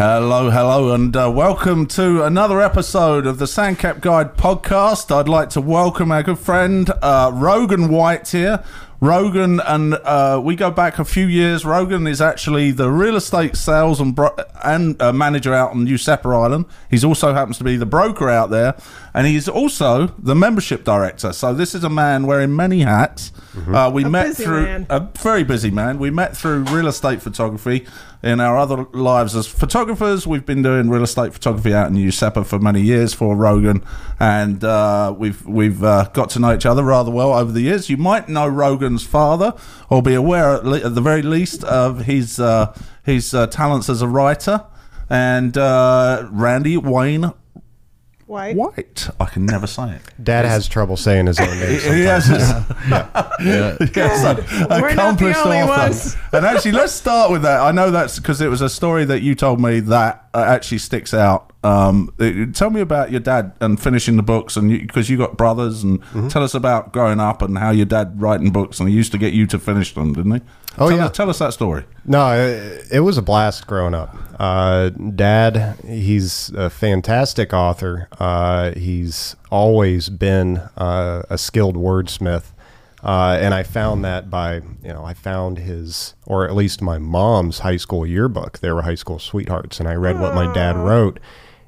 Hello, hello, and uh, welcome to another episode of the Sandcap Guide podcast. I'd like to welcome our good friend uh, Rogan White here. Rogan and uh, we go back a few years. Rogan is actually the real estate sales and bro- and uh, manager out on Useppa Island. He's also happens to be the broker out there, and he's also the membership director. So this is a man wearing many hats. Uh, we A met through man. a very busy man. We met through real estate photography in our other lives as photographers. We've been doing real estate photography out in Useppa for many years for Rogan, and uh, we've we've uh, got to know each other rather well over the years. You might know Rogan's father, or be aware at, le- at the very least of his uh, his uh, talents as a writer. And uh, Randy Wayne White. White, I can never say it. Dad has trouble saying his own name. He has his- Yeah. Yes, a- We're not the accomplished only author. ones. And actually, let's start with that. I know that's because it was a story that you told me that uh, actually sticks out. Um, it- tell me about your dad and finishing the books, and because you, got brothers, and Mm-hmm. tell us about growing up and how your dad writing books, and he used to get you to finish them, didn't he? Oh, tell yeah. us, tell us that story. No, it, it was a blast growing up. Uh, Dad, he's a fantastic author. Uh, he's always been uh, a skilled wordsmith. Uh, and I found that by, you know, I found his, or at least my mom's high school yearbook. They were high school sweethearts. And I read what my dad wrote.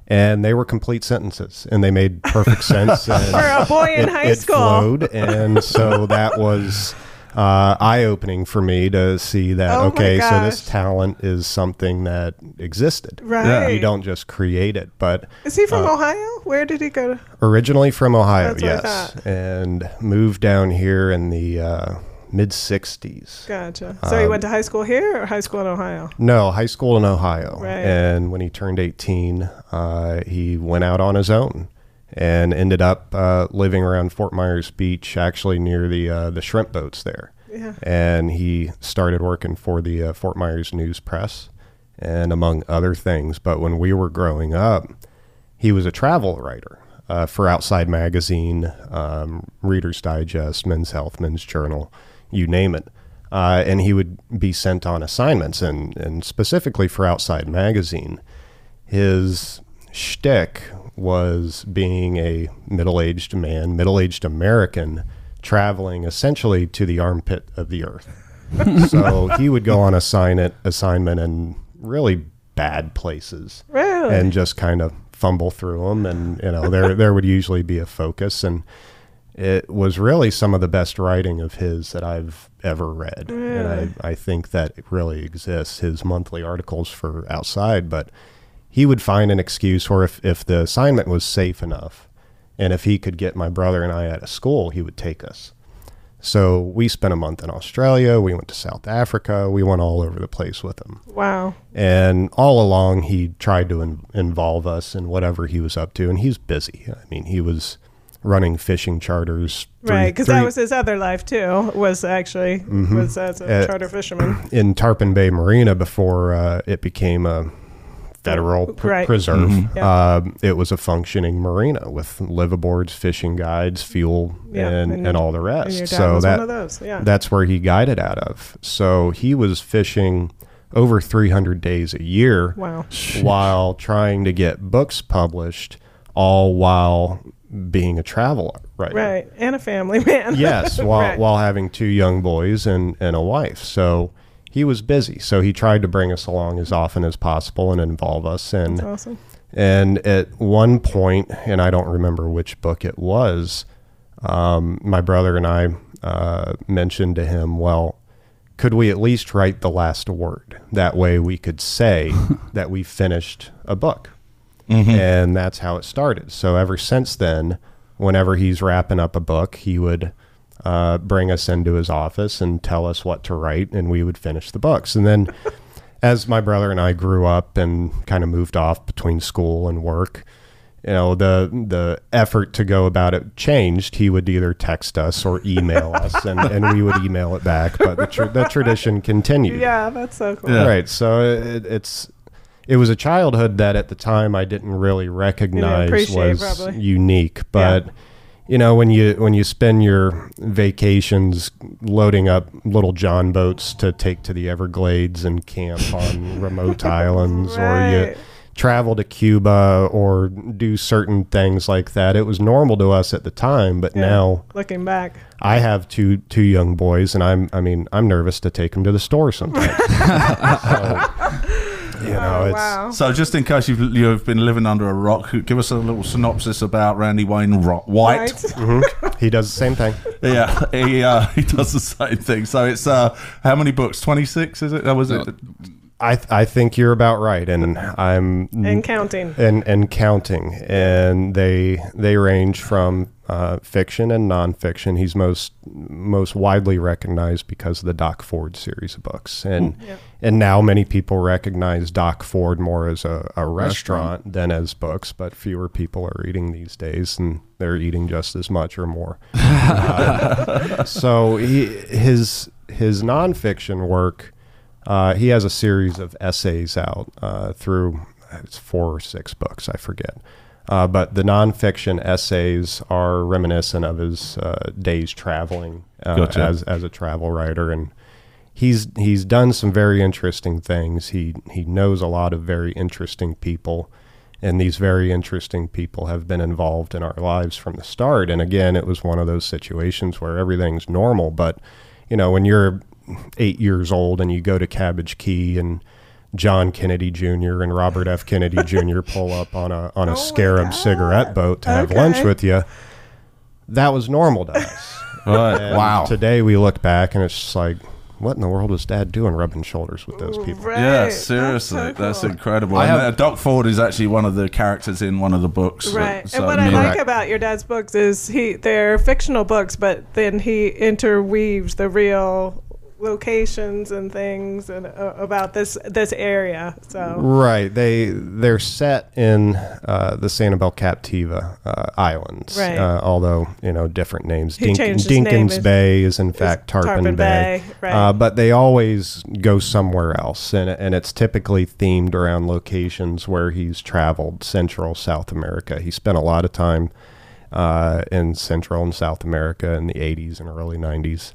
And they were complete sentences, and they made perfect sense. And For a boy in it, high it school. flowed, and so that was uh, eye opening for me to see that. Oh okay, so this talent is something that existed. Right. You don't just create it, but Is he from uh, Ohio? Where did he go to? originally from Ohio, That's yes, and moved down here in the uh, mid '60s. Gotcha. So he Um, went to high school here or high school in Ohio? No, high school in Ohio. Right. And when he turned 18, uh, he went out on his own and ended up uh, living around Fort Myers Beach, actually near the uh, the shrimp boats there. Yeah. And he started working for the uh, Fort Myers News Press, and among other things. But when we were growing up, he was a travel writer uh, for Outside Magazine, um, Reader's Digest, Men's Health, Men's Journal, you name it. Uh, and he would be sent on assignments, and, and specifically for Outside Magazine, his shtick was being a middle aged man, middle aged American, traveling essentially to the armpit of the earth. so he would go on assignment, assignment in really bad places Really? and just kind of fumble through them and you know there there would usually be a focus and it was really some of the best writing of his that I've ever read Really? and I, I think that it really exists his monthly articles for outside but he would find an excuse or if, if the assignment was safe enough and if he could get my brother and I out of school he would take us so we spent a month in Australia we went to South Africa we went all over the place with him wow. and all along, he tried to in- involve us in whatever he was up to. And he's busy. I mean, he was running fishing charters. three- Right, because that was his other life too. Was actually was as a Uh, charter fisherman. in Tarpon Bay Marina before uh, it became a federal pr- Right. preserve. Yeah. Um, it was a functioning marina with liveaboards, fishing guides, fuel, Yeah, and, and- and, all the And rest. your dad so was that one of those. Yeah. that's where he guided out of. So he was fishing over 300 days a year. wow. while trying to get books published, all while being a travel writer. Right, and a family man. Yes, while Right. while having two young boys and, and a wife. So he was busy. So he tried to bring us along as often as possible and involve us. And That's awesome. and at one point, and I don't remember which book it was, um, my brother and I uh, mentioned to him, well, could we at least write the last word? That way we could say that we finished a book. And that's how it started. So ever since then, whenever he's wrapping up a book, he would uh, bring us into his office and tell us what to write, and we would finish the books. And then as my brother and I grew up and kind of moved off between school and work, you know, the the effort to go about it changed. He would either text us or email us, and, and we would email it back. But the, tr- the tradition continued. Yeah, that's so cool. Yeah. Right. So it, it's it was a childhood that at the time I didn't really recognize was probably. unique, but you know when you when you spend your vacations loading up little john boats to take to the everglades and camp on remote islands or you travel to cuba or do certain things like that it was normal to us at the time but Yeah. now Looking back. i have two two young boys and i'm i mean i'm nervous to take them to the store sometimes so, you know oh, it's wow. So, just in case you've, you've been living under a rock, give us a little synopsis about Randy Wayne Ro- White. he does the same thing Yeah, he uh, he does the same thing. So it's uh, how many books? Twenty six, is it? That was it. I th- I think you're about right, and I'm And counting. and and counting, and they they range from uh, fiction and nonfiction. He's most most widely recognized because of the Doc Ford series of books, and Yeah. and now many people recognize Doc Ford more as a, a restaurant than as books, but fewer people are eating these days, and they're eating just as much or more. Uh, so he his his nonfiction work. Uh, he has a series of essays out uh, through it's four or six books, I forget. Uh, but the nonfiction essays are reminiscent of his uh, days traveling uh, Gotcha. as as a travel writer, and he's he's done some very interesting things. He he knows a lot of very interesting people, and these very interesting people have been involved in our lives from the start. And again, it was one of those situations where everything's normal, but you know when you're eight years old and you go to Cabbage Key and John Kennedy Jr. and Robert F. Kennedy Jr. pull up on a on a Oh Scarab cigarette boat to have lunch with you. That was normal to us. Right. Wow. Today we look back and it's just like, what in the world was Dad doing, rubbing shoulders with those people? Right. Yeah, That's seriously, so that's, incredible. I and have- uh, Doc Ford is actually one of the characters in one of the books. Right. So- and what I yeah. like about your dad's books is he they're fictional books, but then he interweaves the real locations and things and uh, about this this area. So Right. They they're set in uh, the Sanibel Captiva uh, Islands. Right. Uh, although you know different names. Changed his name. Dinkins Is- Bay is in fact Tarpon, Tarpon Bay. Bay, right. Uh, but they always go somewhere else, and and it's typically themed around locations where he's traveled. Central South America. He spent a lot of time uh, in Central and South America in the 80s and early 90s.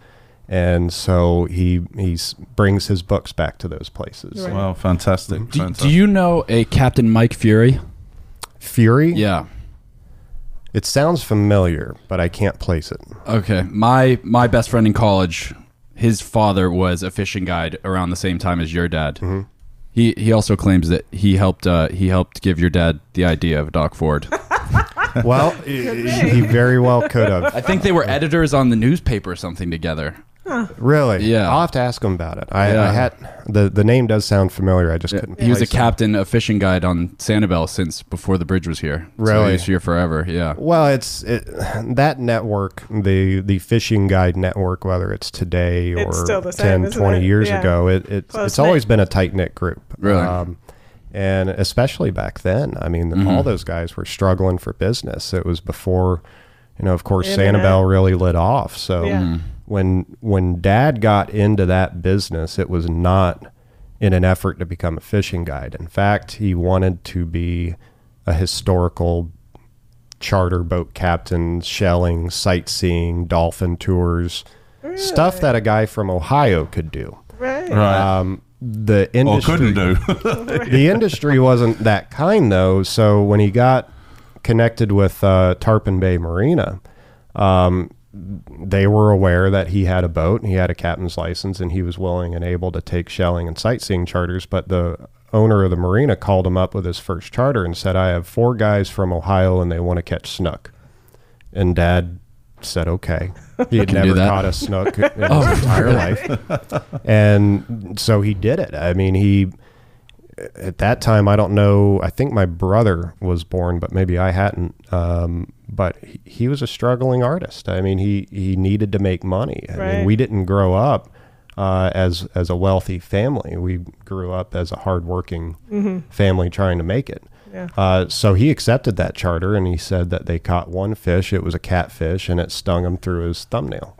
And so he he brings his books back to those places. Right. Well, fantastic. Do, fantastic. do you know a Captain Mike Fury? Fury? Yeah. It sounds familiar, but I can't place it. Okay. My my best friend in college, his father was a fishing guide around the same time as your dad. He he also claims that he helped uh, he helped give your dad the idea of Doc Ford. Well, he, he very well could have. I think they were editors on the newspaper or something together. Really? Yeah. I'll have to ask him about it. I, Yeah. I had the the name does sound familiar. I just couldn't. He was a place it. captain, a fishing guide on Sanibel since before the bridge was here. So Really? he was here forever. Yeah. Well, it's it, that network, the the fishing guide network, whether it's today or It's still the same, 10, isn't 20 it? years Yeah. ago, it, it Close it's always knit. been a tight knit group. Really? Um, and especially back then, I mean, Mm-hmm. all those guys were struggling for business. It was before, you know, of course, Internet. Sanibel really lit off. So Yeah. Mm-hmm. When when Dad got into that business, it was not in an effort to become a fishing guide. In fact, he wanted to be a historical charter boat captain, shelling, sightseeing, dolphin tours, stuff that a guy from Ohio could do. right. Right. Um, the or industry couldn't do. the industry wasn't that kind though. So when he got connected with uh, Tarpon Bay Marina, um, they were aware that he had a boat and he had a captain's license and he was willing and able to take shelling and sightseeing charters. But the owner of the marina called him up with his first charter and said, "I have four guys from Ohio and they want to catch snook." And Dad said, "Okay." He had never caught a snook in his entire life and so he did it. I mean, he at that time I don't know. I think my brother was born, but maybe I hadn't. Um, but he, he was a struggling artist. I mean, he he needed to make money. I Right. mean, we didn't grow up uh, as as a wealthy family. We grew up as a hardworking family trying to make it. Yeah. Uh, so he accepted that charter, and he said that they caught one fish. It was a catfish, and it stung him through his thumbnail.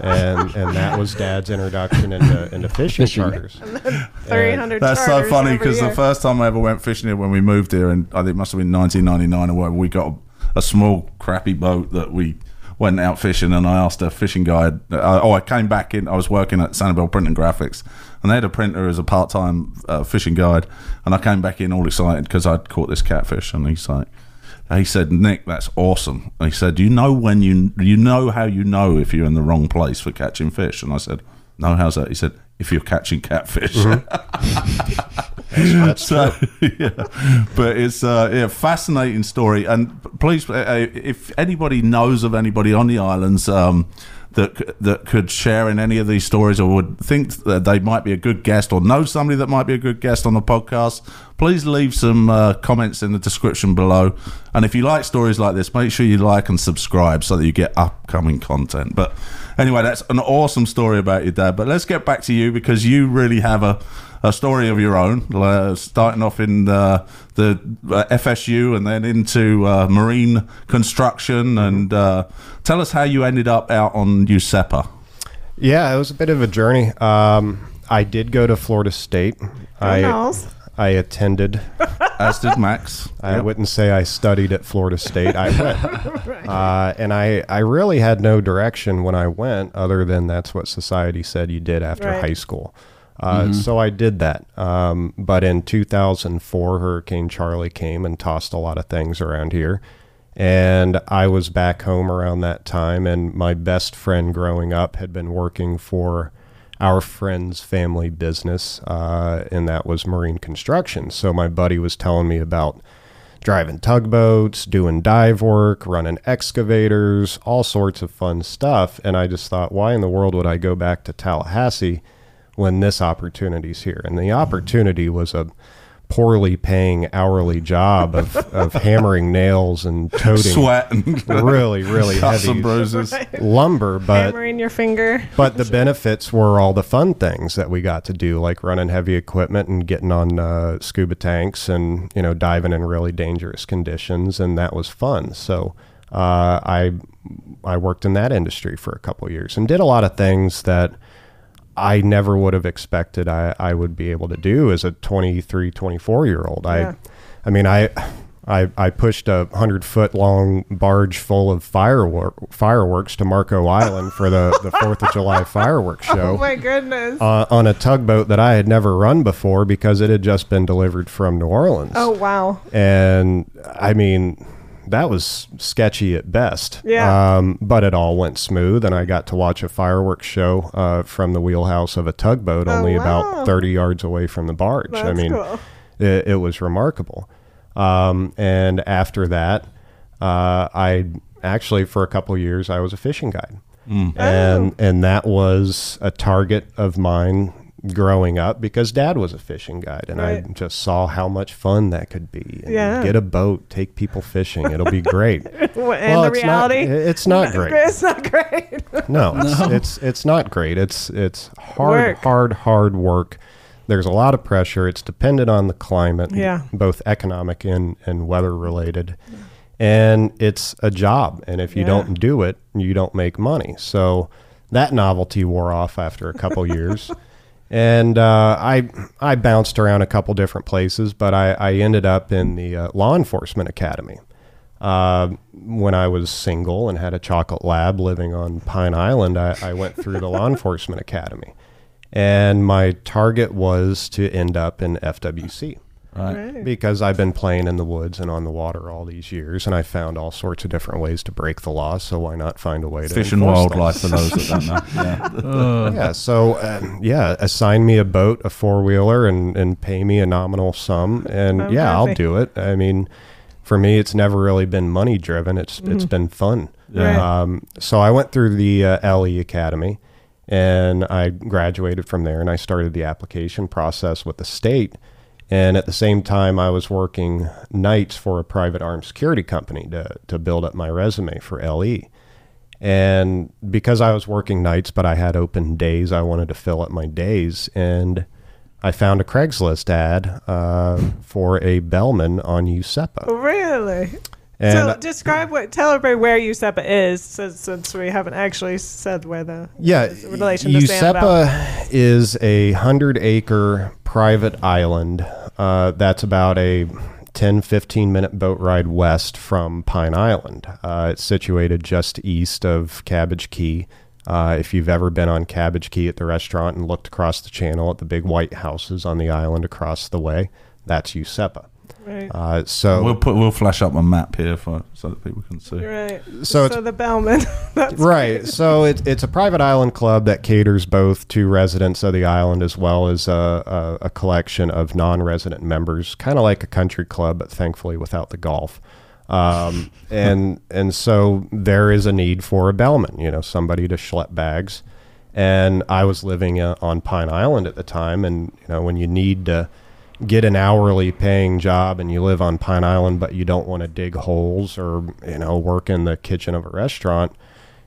and and that was Dad's introduction into into fishing, Fishing. charters. Three hundred. That's so funny because the first time I ever went fishing here when we moved here, and I think it must have been 1999 or whatever, we got a small crappy boat that we went out fishing, and I asked a fishing guide. Uh, oh, I came back in. I was working at Sanibel Printing Graphics, and they had a printer as a part time uh, fishing guide, and I came back in all excited because I'd caught this catfish, and he's like. He said, "Nick, that's awesome." And he said, "You know when you you know how you know if you're in the wrong place for catching fish?" And I said, "No, how's that?" He said, "If you're catching catfish." That's So, yeah, but it's uh, yeah, fascinating story. And please, uh, uh, if anybody knows of anybody on the islands um, that that could share in any of these stories, or would think that they might be a good guest, or know somebody that might be a good guest on the podcast, please leave some uh, comments in the description below. And if you like stories like this, make sure you like and subscribe so that you get upcoming content. But anyway, that's an awesome story about your dad. But let's get back to you because you really have a a story of your own, uh, starting off in uh, the uh, FSU and then into uh, marine construction. And uh, tell us how you ended up out on Useppa. Yeah, it was a bit of a journey. Um, I did go to Florida State. I knows? I attended. As did Max. I Yep. wouldn't say I studied at Florida State. I went, uh, and I I really had no direction when I went, other than that's what society said you did after Right. high school. Uh, So I did that. Um, but in 2004, Hurricane Charley came and tossed a lot of things around here. And I was back home around that time, and my best friend growing up had been working for our friend's family business, uh, and that was marine construction. So my buddy was telling me about driving tugboats, doing dive work, running excavators, all sorts of fun stuff. And I just thought, why in the world would I go back to Tallahassee when this opportunity's here? And the opportunity was a poorly paying hourly job of, of hammering nails and toting Sweat really, really cuts and heavy bruises. lumber, but Hammering your finger. but the benefits were all the fun things that we got to do, like running heavy equipment and getting on uh, scuba tanks and you know diving in really dangerous conditions, and that was fun. So uh, I I worked in that industry for a couple years and did a lot of things that I never would have expected I, I would be able to do as a 23, 24 year old. Yeah. I I mean I. I, I pushed a hundred foot long barge full of firework, fireworks to Marco Island for the, the Fourth of July fireworks show. Oh my goodness. uh, on a tugboat that I had never run before because it had just been delivered from New Orleans. oh wow. And I mean, that was sketchy at best. Yeah. Um, but it all went smooth, and I got to watch a fireworks show uh, from the wheelhouse of a tugboat Oh, only wow. about 30 yards away from the barge. I mean, cool. it, it was remarkable. Um, and after that, uh, I actually, for a couple years, I was a fishing guide. Oh. And, and that was a target of mine growing up because dad was a fishing guide and I just saw how much fun that could be. And Yeah. Get a boat, take people fishing. It'll be great. and well, the it's not- reality. it's not great. It's not great. No, it's, it's it's not great. It's it's hard, Work. hard, hard work. There's a lot of pressure. It's dependent on the climate, Yeah. both economic and and weather related. And it's a job, and if you Yeah. don't do it, you don't make money. So that novelty wore off after a couple years. And uh, I I bounced around a couple different places, but I, I ended up in the uh, law enforcement academy uh, when I was single and had a chocolate lab living on Pine Island, I, I went through the law enforcement academy. And my target was to end up in FWC Right. Right. because I've been playing in the woods and on the water all these years, and I found all sorts of different ways to break the law. So why not find a way to Fish and wildlife things? for those that don't know. Yeah. yeah. So um, yeah, assign me a boat, a four wheeler, and and pay me a nominal sum, and I'm yeah, I'll do it. I mean, for me, it's never really been money driven. It's it's been fun. Right. Um, so I went through the uh, LE Academy, and I graduated from there, and I started the application process with the state. And at the same time, I was working nights for a private armed security company to to build up my resume for LE. And because I was working nights, but I had open days, I wanted to fill up my days. And I found a Craigslist ad uh, for a bellman on Useppa. Really? And so describe what tell everybody where Useppa is since, since we haven't actually said where the yeah, relation to Useppa is a hundred acre private island uh, that's about a 10, 15 minute boat ride west from Pine Island. Uh, it's situated just east of Cabbage Key. Uh, if you've ever been on Cabbage Key at the restaurant and looked across the channel at the big white houses on the island across the way, that's Useppa. Right. Uh, so We'll put we'll flash up a map here for so that people can see. right. so So, it's- the Bellman. That's right. So it's it's a private island club that caters both to residents of the island as well as a, a, a collection of non-resident members, kind of like a country club, but thankfully without the golf. Um, and and so there is a need for a bellman, you know, somebody to schlep bags. And I was living uh, on Pine Island at the time, and you know, when you need to get an hourly paying job and you live on Pine Island, but you don't want to dig holes or you know work in the kitchen of a restaurant,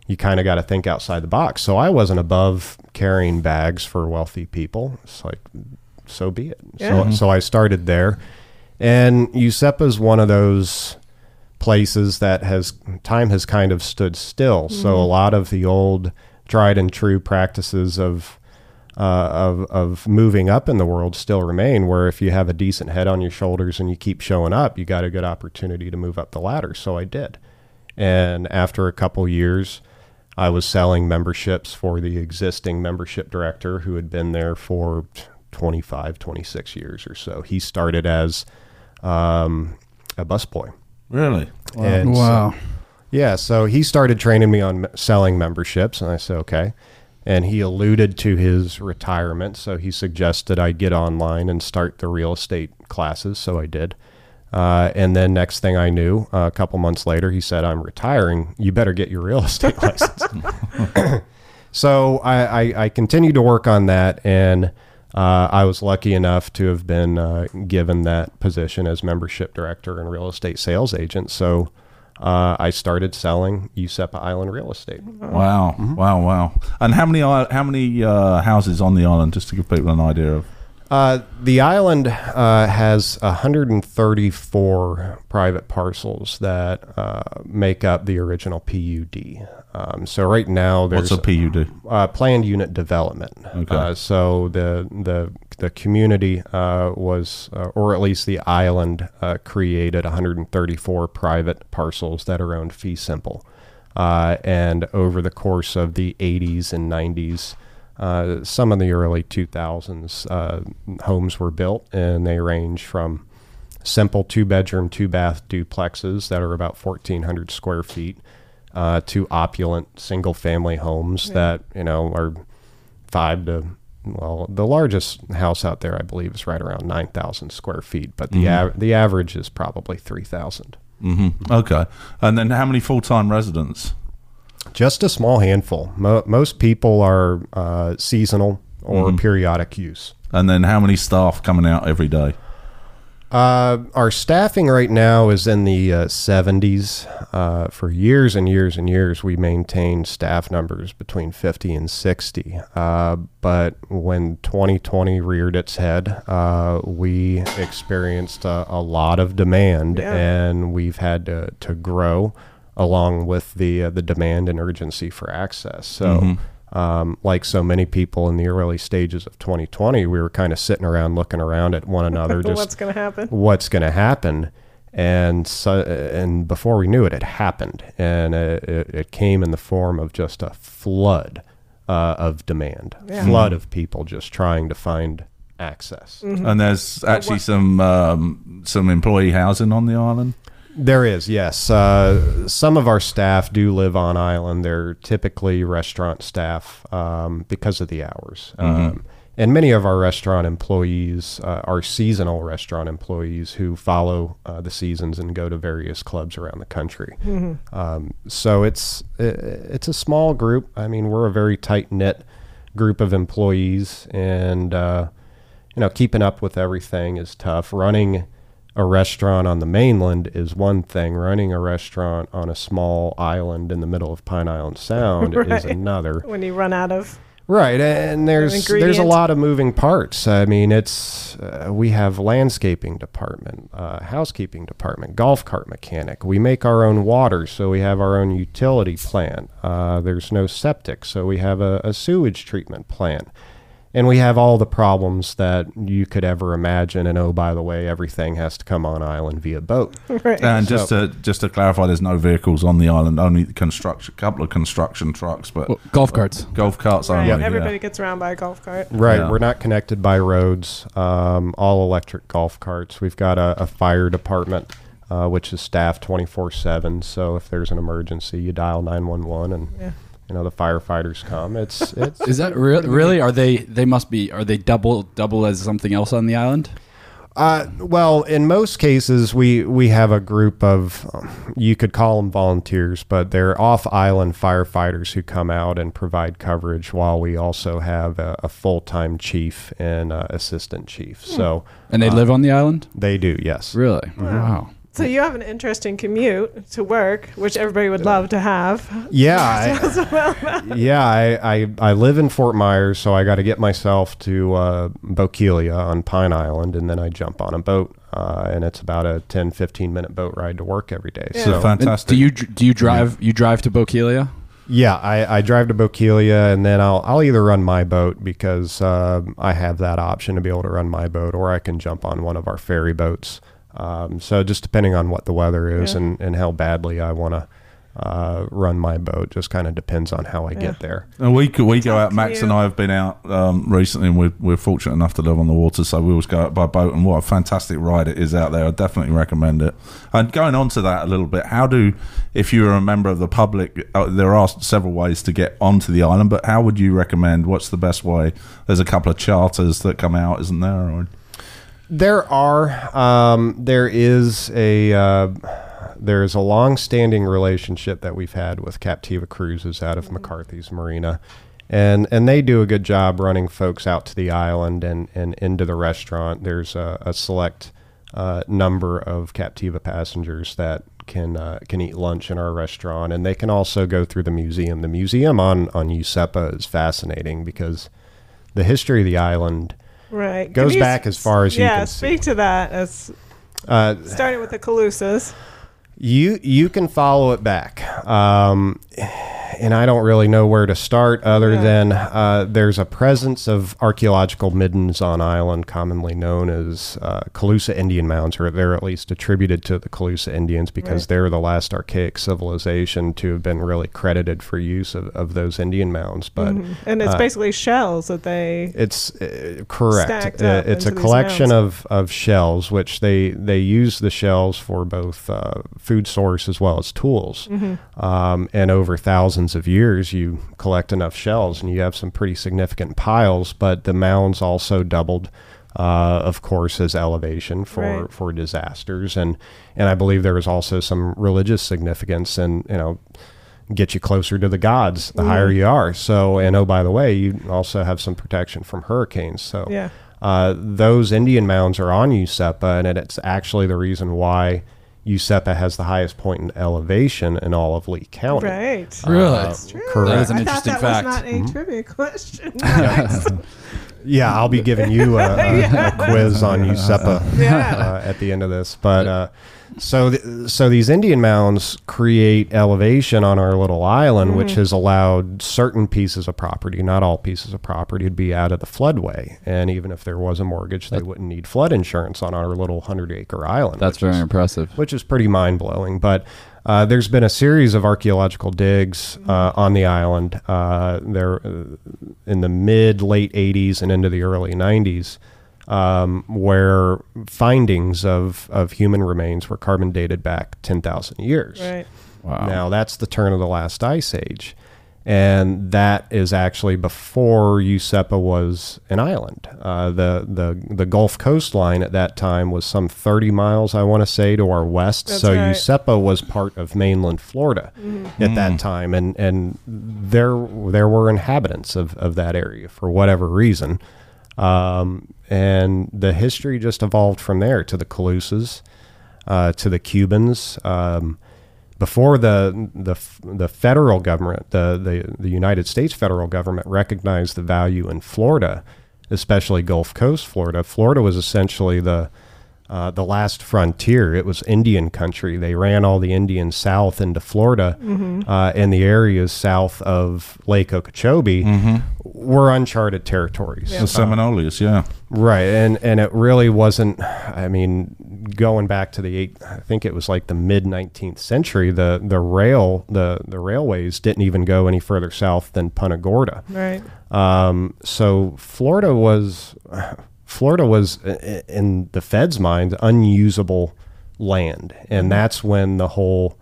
you kind of got to think outside the box. So I wasn't above carrying bags for wealthy people. It's like, so be it. Yeah. So, mm-hmm. so I started there, and Useppa is one of those places that has time has kind of stood still. So a mm-hmm. lot of the old tried and true practices of uh, of of moving up in the world still remain. Where if you have a decent head on your shoulders and you keep showing up, you got a good opportunity to move up the ladder. So I did, and after a couple years, I was selling memberships for the existing membership director who had been there for 25, 26 years or so. He started as um, a busboy. Really? And so- yeah, so he started training me on selling memberships, and I said, okay. And he alluded to his retirement, so he suggested I get online and start the real estate classes, so I did. Uh, and then next thing I knew, uh, a couple months later, he said, I'm retiring. You better get your real estate license. so I, I, I continued to work on that, and uh, I was lucky enough to have been uh, given that position as membership director and real estate sales agent. So uh, I started selling Useppa Island real estate. Wow, Mm-hmm. wow, wow! And how many how many uh, houses on the island? Just to give people an idea of. Uh, the island uh, has 134 private parcels that uh, make up the original PUD. Um, so right now there's What's a PUD? uh, planned unit development. Okay. Uh, so the the the community uh, was, uh, or at least the island, uh, created 134 private parcels that are owned fee simple. Uh, and over the course of the 80s and 90s, uh, some of the early 2000s, uh, homes were built, and they range from simple two bedroom, two bath duplexes that are about 1,400 square feet uh, to opulent single family homes that, you know, are five to, well, the largest house out there, I believe, is right around 9,000 square feet, but the, av- the average is probably 3,000. hmm Okay, and then how many full time residents? Just a small handful. Mo- most people are uh, seasonal or periodic use. And then how many staff coming out every day? Uh, our staffing right now is in the uh, 70s. Uh, for years and years and years, we maintained staff numbers between 50 and 60. Uh, but when 2020 reared its head, uh, we experienced a, a lot of demand, Yeah. and we've had to, to grow along with the uh, the demand and urgency for access. So um, like so many people in the early stages of 2020, we were kind of sitting around looking around at one another, just What's going to happen? what's going to happen. And so, and before we knew it, it happened, and it, it, it came in the form of just a flood uh, of demand, Yeah. flood of people just trying to find access. And there's actually some um, some employee housing on the island. There is, yes. Uh, some of our staff do live on island. They're typically restaurant staff um, because of the hours. Um, and many of our restaurant employees uh, are seasonal restaurant employees who follow uh, the seasons and go to various clubs around the country. Um, so it's it's a small group. I mean, we're a very tight knit group of employees, and uh, you know, keeping up with everything is tough. Running a restaurant on the mainland is one thing. Running a restaurant on a small island in the middle of Pine Island Sound is another. When you run out of Right, and there's there's a lot of moving parts. I mean, it's uh, we have landscaping department, uh, housekeeping department, golf cart mechanic. We make our own water, so we have our own utility plant. Uh, there's no septic, so we have a, a sewage treatment plant. And we have all the problems that you could ever imagine. And oh, by the way, everything has to come on island via boat. Right. And just to just to clarify, there's no vehicles on the island. Only construction, a couple of construction trucks, but Well, golf carts. golf carts Right. only. yeah. Everybody gets around by a golf cart. Right, Yeah. we're not connected by roads. Um, all electric golf carts. We've got a, a fire department, uh, which is staffed twenty four seven. So if there's an emergency, you dial nine one one, and Yeah. You know the firefighters come. It's it's Is that real? Really? Are they? They must be. Are they double double as something else on the island? Uh, well, in most cases, we we have a group of um, you could call them volunteers, but they're off island firefighters who come out and provide coverage. While we also have a, a full time chief and uh, assistant chief, so And they live on the island? they do yes. Really? Wow. So you have an interesting commute to work, which everybody would love to have. Yeah, I, yeah. I, I I live in Fort Myers, so I got to get myself to uh, Bokeelia on Pine Island, and then I jump on a boat, uh, and it's about a 10, 15 minute boat ride to work every day. Yeah. So And Fantastic. do you do you drive you drive to Bokeelia? Yeah, I, I drive to Bokeelia and then I'll I'll either run my boat because um I have that option to be able to run my boat, or I can jump on one of our ferry boats. Um, so just depending on what the weather is Yeah. and, and how badly I want to uh, run my boat, just kind of depends on how I Yeah. get there. And we could, we go out. Max and. I have been out um, recently, and we're, we're fortunate enough to live on the water, so we always go out by boat. And what a fantastic ride it is out there! I definitely recommend it. And going on to that a little bit, how do, if you're a member of the public, uh, there are several ways to get onto the island, but how would you recommend? What's the best way? There's a couple of charters that come out, isn't there? Or, There are. Um, there is a uh, there is a long-standing relationship that we've had with Captiva Cruises out of McCarthy's Marina, and and they do a good job running folks out to the island and, and into the restaurant. There's a, a select uh, number of Captiva passengers that can uh, can eat lunch in our restaurant, and they can also go through the museum. The museum on on Useppa is fascinating because the history of the island. Right. Goes you back as far as you yeah, can see. Yeah, speak to that as Uh, starting with the Calusas. You you can follow it back, um, and I don't really know where to start other Yeah. than uh, there's a presence of archaeological middens on island, commonly known as uh, Calusa Indian mounds, or they're at least attributed to the Calusa Indians because Right. they're the last archaic civilization to have been really credited for use of, of those Indian mounds. But Mhm. And it's uh, basically shells that they. it's uh, correct. Uh, it's a collection of, of shells, which they they use the shells for both uh, food source as well as tools. Mm-hmm. Um, and over thousands of years, you collect enough shells, and you have some pretty significant piles. But the mounds also doubled. Uh, of course, as elevation for, Right. for disasters, and and I believe there was also some religious significance, and you know, get you closer to the gods the higher you are. So, and oh, by the way, you also have some protection from hurricanes. So, Yeah. uh, those Indian mounds are on Useppa, and it's actually the reason why Useppa has the highest point in elevation in all of Lee County. Right. Really? That's true. correct. That is an I interesting thought that fact. was not a Mm-hmm. trivia question. Yeah, I'll be giving you a, a, a quiz on Useppa Yeah. uh, at the end of this. But uh, so th- so these Indian mounds create elevation on our little island, which has allowed certain pieces of property, not all pieces of property, to be out of the floodway. And even if there was a mortgage, they wouldn't need flood insurance on our little hundred acre island. That's very is- impressive. which is pretty mind blowing. But uh, there's been a series of archaeological digs uh, on the island. Uh, there, uh, in the mid late 80s and into the early 90s, um, where findings of, of human remains were carbon dated back 10,000 years. right. Wow. Now that's the turn of the last ice age. And that is actually before Useppa was an island. Uh, the, the the Gulf coastline at that time was some 30 miles, I want to say, to our west. That's so right. Mm-hmm. Useppa was part of mainland Florida at that time, and and there there were inhabitants of, of that area for whatever reason. Um, and the history just evolved from there to the Calusas, uh, to the Cubans. Um, before the the the federal government, the, the the United States federal government recognized the value in Florida, especially Gulf Coast Florida. Florida was essentially the uh, the last frontier. It was Indian country. They ran all the Indians south into Florida, uh, and the areas south of Lake Okeechobee were uncharted territories. The Seminoles, yeah. Right, and and it really wasn't. I mean, going back to the eight, I think it was like the mid nineteenth century. The the rail the the railways didn't even go any further south than Punta Gorda. Right. Um, so Florida was Florida was in the Fed's mind unusable land, and that's when the whole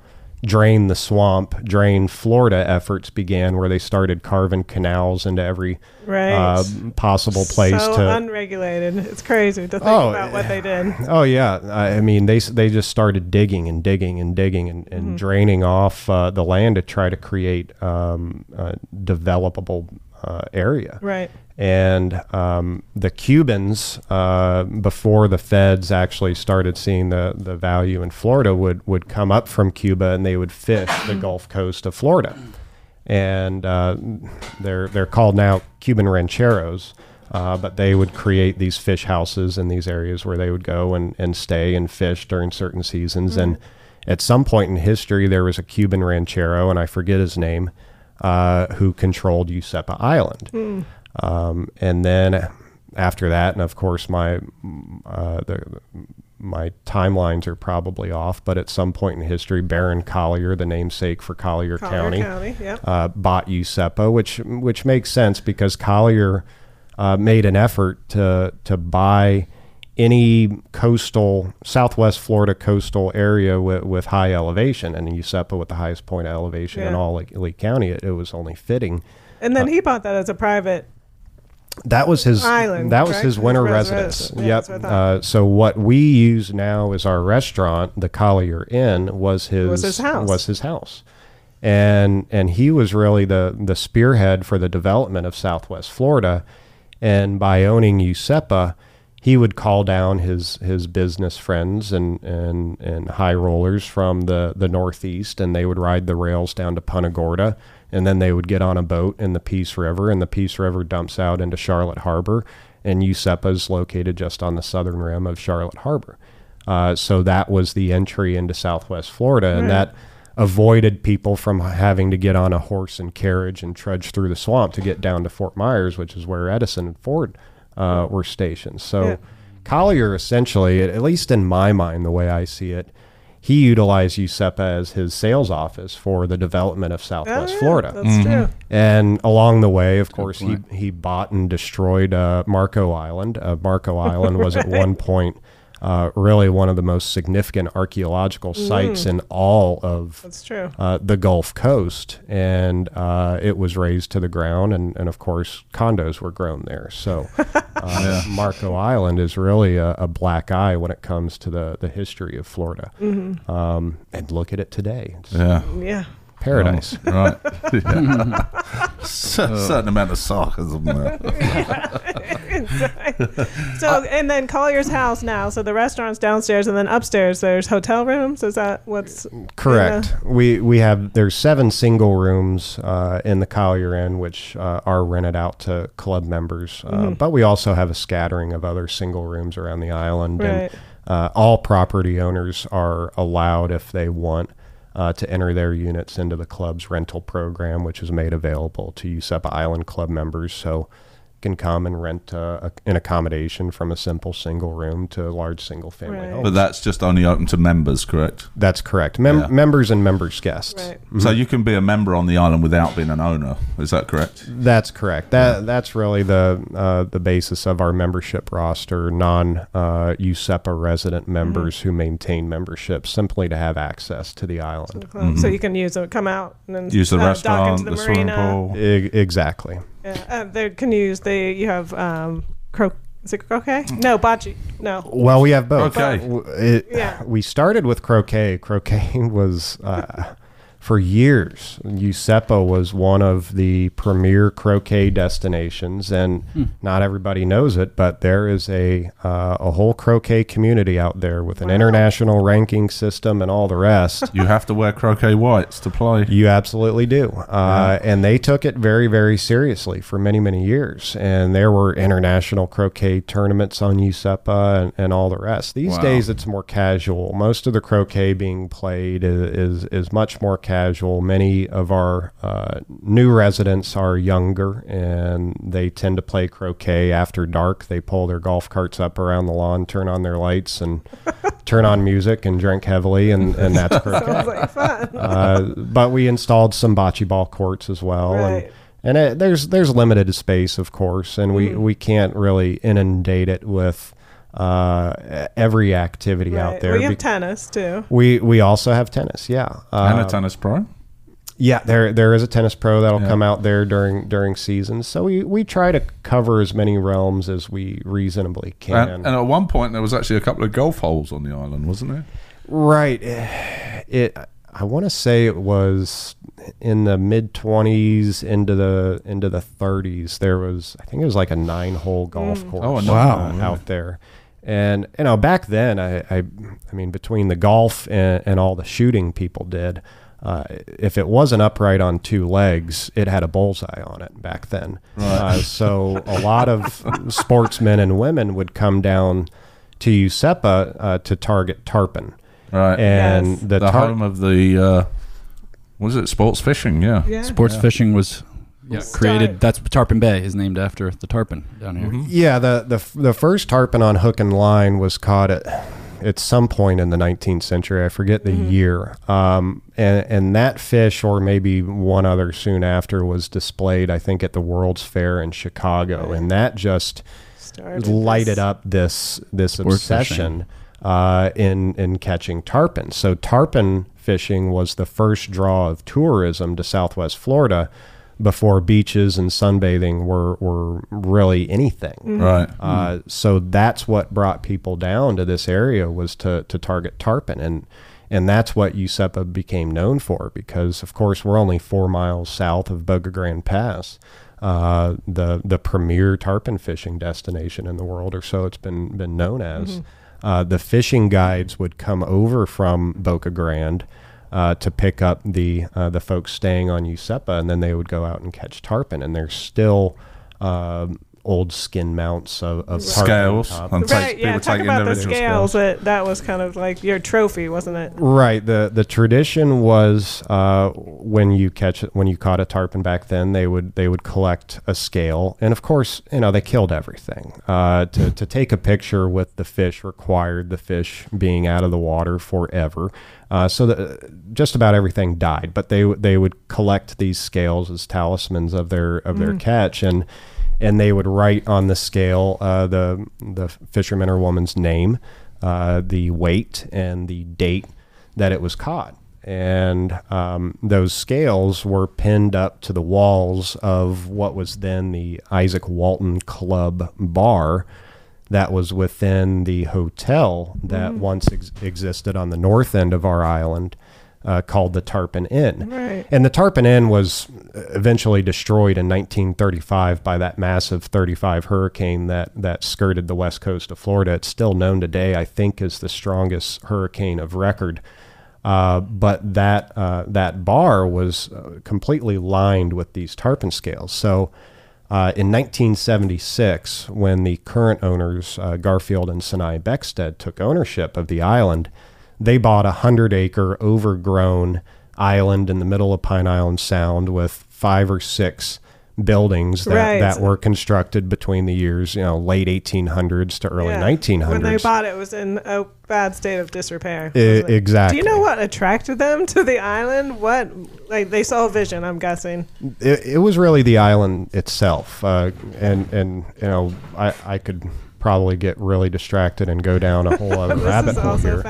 drain the swamp, drain Florida efforts began, where they started carving canals into every Right. uh, possible place so to unregulated. It's crazy to think Oh, about what they did. Oh yeah, I mean they they just started digging and digging and digging and, and Mm-hmm. draining off uh, the land to try to create um, a developable uh, area. Right. And um, the Cubans, uh, before the feds actually started seeing the, the value in Florida, would, would come up from Cuba and they would fish the Gulf Coast of Florida. And uh, they're, they're called now Cuban rancheros. Uh, but they would create these fish houses in these areas where they would go and, and stay and fish during certain seasons. And at some point in history, there was a Cuban ranchero, and I forget his name, uh, who controlled Useppa Island. Um, and then after that, and of course, my uh, the, my timelines are probably off, but at some point in history, Baron Collier, the namesake for Collier, Collier County, County, yep. uh, bought Useppa, which which makes sense because Collier uh, made an effort to to buy any coastal Southwest Florida coastal area with, with high elevation, and Useppa with the highest point of elevation in all Lake, Lake County, it, it was only fitting. And then he bought that as a private. That was his. Island, that was correct? his winter His residence. residence. Yeah, yep. what Uh, so what we use now as our restaurant, the Collier Inn, was his Was his house. was his house, and and he was really the the spearhead for the development of Southwest Florida, and by owning Useppa, he would call down his his business friends and and and high rollers from the the Northeast, and they would ride the rails down to Punta Gorda, and then they would get on a boat in the Peace River, and the Peace River dumps out into Charlotte Harbor, and Useppa is located just on the southern rim of Charlotte Harbor. Uh, so that was the entry into Southwest Florida, and that avoided people from having to get on a horse and carriage and trudge through the swamp to get down to Fort Myers, which is where Edison and Ford uh, were stationed. So Yeah. Collier essentially, at at least in my mind, the way I see it, he utilized Useppa as his sales office for the development of Oh, Southwest yeah, Florida. That's true. And along the way, of course, he, he bought and destroyed uh, Marco Island. Uh, Marco Island was at one point uh, really one of the most significant archaeological sites in all of That's true. uh, the Gulf Coast, and uh, it was razed to the ground, and, and of course, condos were grown there. So, uh, Marco Island is really a, a black eye when it comes to the, the history of Florida. Um, and look at it today. It's Yeah. Yeah. Paradise. Right. Yeah. Cer- certain amount of sarcasm there. So and then Collier's house now. So the restaurant's downstairs, and then upstairs there's hotel rooms. Is that what's Correct. We we have there's seven single rooms uh, in the Collier Inn, which uh, are rented out to club members. Uh, Mm-hmm. But we also have a scattering of other single rooms around the island, Right. and uh, all property owners are allowed, if they want, uh, to enter their units into the club's rental program, which is made available to Useppa Island club members. So can come and rent uh, a, an accommodation from a simple single room to a large single family Right. home. But that's just only open to members, correct? That's correct. Mem- Yeah. Members and members guests. right? So you can be a member on the island without being an owner. Is that correct? That's correct. That that's really the uh, the basis of our membership roster. Non uh, Useppa resident members who maintain membership simply to have access to the island. So you can use it, come out and then Mm-hmm. Use the dock restaurant, into the, the, swimming marina. pool. I- exactly. Yeah, uh, they can use the. You have um, cro- is it croquet? No, bocce. No. Well, we have both. Okay. It- Yeah. We started with croquet. Croquet was. Uh, for years, Useppa was one of the premier croquet destinations, and not everybody knows it, but there is a uh, a whole croquet community out there with an international ranking system and all the rest. You have to wear croquet whites to play. You absolutely do. Uh, And they took it very, very seriously for many, many years. And there were international croquet tournaments on Useppa and, and all the rest. These Wow. days, it's more casual. Most of the croquet being played is, is, is much more casual. Many of our uh, new residents are younger and they tend to play croquet after dark. They pull their golf carts up around the lawn, turn on their lights, and turn on music and drink heavily, and, and that's croquet Sounds like fun. uh, but we installed some bocce ball courts as well, Right. and and it, there's there's limited space, of course, and we we can't really inundate it with uh, every activity out there. We have be- tennis too. we we also have tennis, yeah, and a Uh, tennis pro. yeah. There there is a tennis pro that'll Yeah. come out there during during seasons. So we we try to cover as many realms as we reasonably can. And, and at one point, there was actually a couple of golf holes on the island, wasn't there? Right. It. I want to say it was in the mid twenties into the into the thirties. There was, I think it was like a nine hole golf course. Oh, uh, wow. Really? out there. And you know, back then, I, I, I mean, between the golf and, and all the shooting people did, uh, if it wasn't upright on two legs, it had a bullseye on it back then. Uh, so a lot of sportsmen and women would come down to Useppa uh, to target tarpon. Right. And Yes. the, the home of the, uh, was it sports fishing? Yeah. Yeah. Sports fishing was yeah, Start. created. That's Tarpon Bay is named after the tarpon down here. Mm-hmm. Yeah, the, the the first tarpon on hook and line was caught at at some point in the 19th century. I forget the year. Um, and and that fish, or maybe one other soon after, was displayed. I think at the World's Fair in Chicago, and that just Started lighted this- up this this Sport obsession uh, in in catching tarpon. So tarpon fishing was the first draw of tourism to Southwest Florida before beaches and sunbathing were were really anything. Right. Uh, so that's what brought people down to this area was to to target tarpon and. And that's what Useppa became known for because, of course, we're only four miles south of Boca Grande Pass, uh, the the premier tarpon fishing destination in the world, or so it's been been known as. Uh, the fishing guides would come over from Boca Grande uh, to pick up the uh, the folks staying on Useppa, and then they would go out and catch tarpon. And there's still um old skin mounts of, of tarpon on Scales. top. Right, take, yeah. Talk about the scales. scales. That that was kind of like your trophy, wasn't it? Right. the The tradition was uh, when you catch when you caught a tarpon back then, they would they would collect a scale, and of course, you know they killed everything. Uh, to to take a picture with the fish required the fish being out of the water forever. Uh, so that just about everything died, but they they would collect these scales as talismans of their of their catch, and and they would write on the scale uh, the the fisherman or woman's name, uh, the weight, and the date that it was caught. And um, those scales were pinned up to the walls of what was then the Izaak Walton Club bar that was within the hotel that once ex- existed on the north end of our island uh, called the Tarpon Inn. Right. And the Tarpon Inn was eventually destroyed in 1935 by that massive 35 hurricane that, that skirted the west coast of Florida. It's still known today, I think, as the strongest hurricane of record. Uh, but that uh, that bar was uh, completely lined with these tarpon scales. So uh, in 1976, when the current owners, uh, Garfield and Sinai Beckstead, took ownership of the island, they bought a 100 acre overgrown island in the middle of Pine Island Sound with five or six buildings that, Right. that were constructed between the years, you know, late 1800s to early Yeah. 1900s. When they bought it, it was in a bad state of disrepair. Exactly. Do you know what attracted them to the island? What like they saw a vision? I'm guessing. it, it was really the island itself, uh, and and you know I, I could probably get really distracted and go down a whole other rabbit hole here.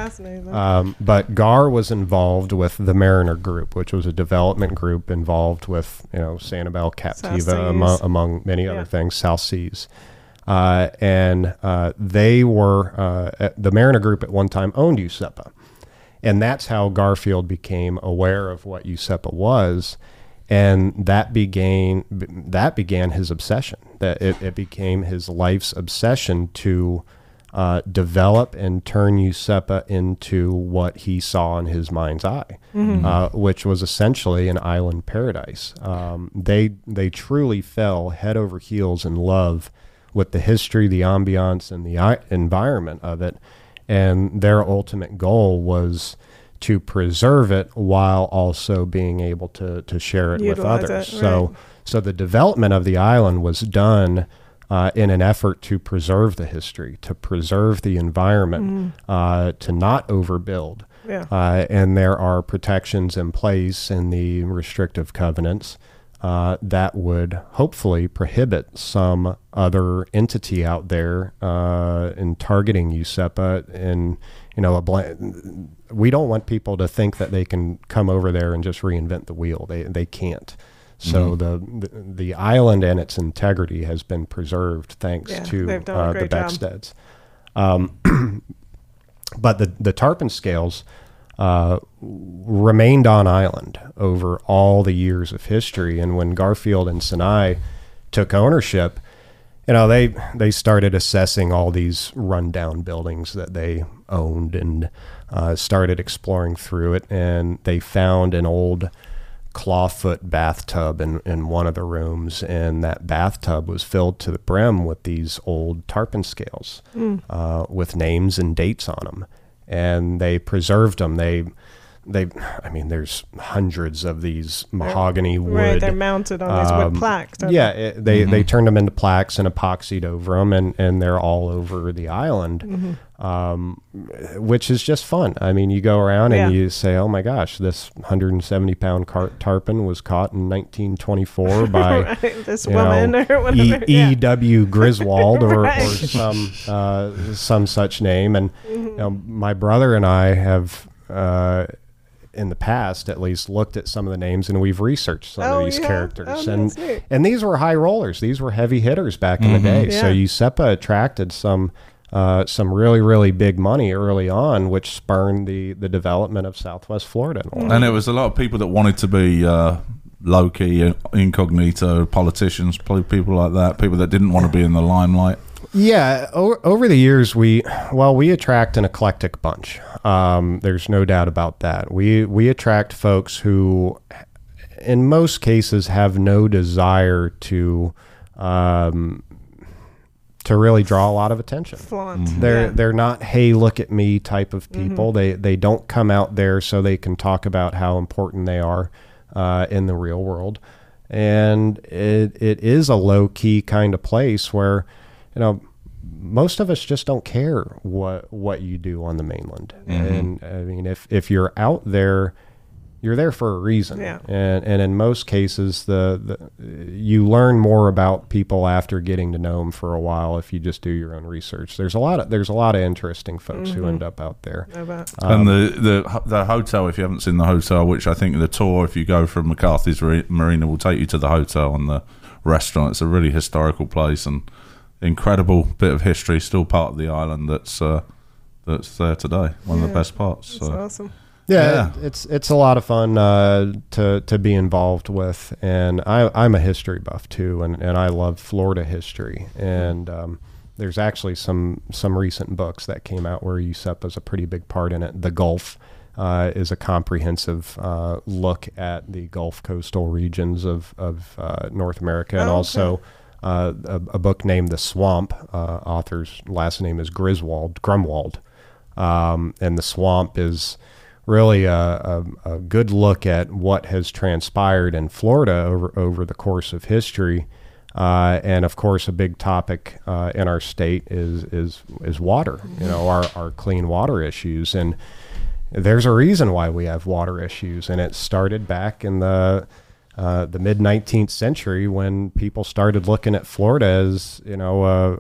Um, but Gar was involved with the Mariner Group, which was a development group involved with you know Sanibel Captiva among, among many other things, South Seas. Uh, and uh, they were uh, the Mariner Group at one time owned Useppa, and that's how Garfield became aware of what Useppa was, and that began that began his obsession. That it, it became his life's obsession to uh, develop and turn Useppa into what he saw in his mind's eye, uh, which was essentially an island paradise. Um, they they truly fell head over heels in love with the history, the ambiance, and the I- environment of it, and their ultimate goal was to preserve it while also being able to to share it with others. it, So right. so the development of the island was done uh, in an effort to preserve the history, to preserve the environment, uh, to not overbuild. Yeah. Uh, and there are protections in place in the restrictive covenants uh, that would hopefully prohibit some other entity out there uh, in targeting Useppa. And you know, a bl- we don't want people to think that they can come over there and just reinvent the wheel. They they can't. So the, the the island and its integrity has been preserved thanks Yeah, to they've done a uh, the great. Becksteads. Um, but the the tarpon scales uh, remained on island over all the years of history. And when Garfield and Sinai took ownership, you know they they started assessing all these rundown buildings that they owned and uh, started exploring through it, and they found an old clawfoot bathtub in, in one of the rooms, and that bathtub was filled to the brim with these old tarpon scales uh, with names and dates on them. And they preserved them. They, they, I mean, there's hundreds of these mahogany wood. Right, they're mounted on these um, wood plaques. aren't Yeah, it, they they turned them into plaques and epoxied over them, and, and they're all over the island, um, which is just fun. I mean, you go around and Yeah. you say, "Oh my gosh, this 170 pound car- tarpon was caught in 1924 by." Right, this woman know, or whatever. E. yeah. E. W. Griswold or, Right. or some uh, some such name. And Mm-hmm. you know, my brother and I have, uh, in the past at least, looked at some of the names and we've researched some Oh, of these yeah? characters. Oh, and that's neat. and these were high rollers. These were heavy hitters back in the day. So Yeah. Useppa attracted some. Uh, some really, really big money early on, which spurned the, the development of Southwest Florida. and all that. And there was a lot of people that wanted to be uh, low key, incognito, politicians, people like that, people that didn't want to be in the limelight. Yeah, o- over the years, we well, we attract an eclectic bunch. Um, there's no doubt about that. We we attract folks who, in most cases, have no desire to um, to really draw a lot of attention. Flaunt. They're yeah. Mm-hmm. they're not hey look at me type of people. They they don't come out there so they can talk about how important they are uh, in the real world, and it it is a low key kind of place where you know most of us just don't care what what you do on the mainland. Mm-hmm. And I mean if if you're out there you're there for a reason. Yeah. And and in most cases the, the you learn more about people after getting to know them for a while if you just do your own research. There's a lot of there's a lot of interesting folks who end mm-hmm. up out there. No doubt. Um, and the, the the hotel, if you haven't seen the hotel, which I think the tour, if you go from McCarthy's Re- Marina, will take you to the hotel and the restaurant. It's a really historical place and incredible bit of history, still part of the island that's uh, that's there today. One of the best parts. That's So. awesome. Yeah, Yeah. it- it's it's a lot of fun uh, to to be involved with, and I I'm a history buff too, and, and I love Florida history, and um, there's actually some some recent books that came out where Useppa is a pretty big part in it. The Gulf uh, is a comprehensive uh, look at the Gulf coastal regions of of uh, North America, and Oh, okay. also. Uh, a, a book named The Swamp. Uh, author's last name is Griswold, Grunwald. Um, and The Swamp is really a, a, a good look at what has transpired in Florida over, over the course of history. Uh, and of course, a big topic uh, in our state is is is water. You know, our, our clean water issues, and there's a reason why we have water issues, and it started back in the uh, the mid 19th century when people started looking at Florida as you know a,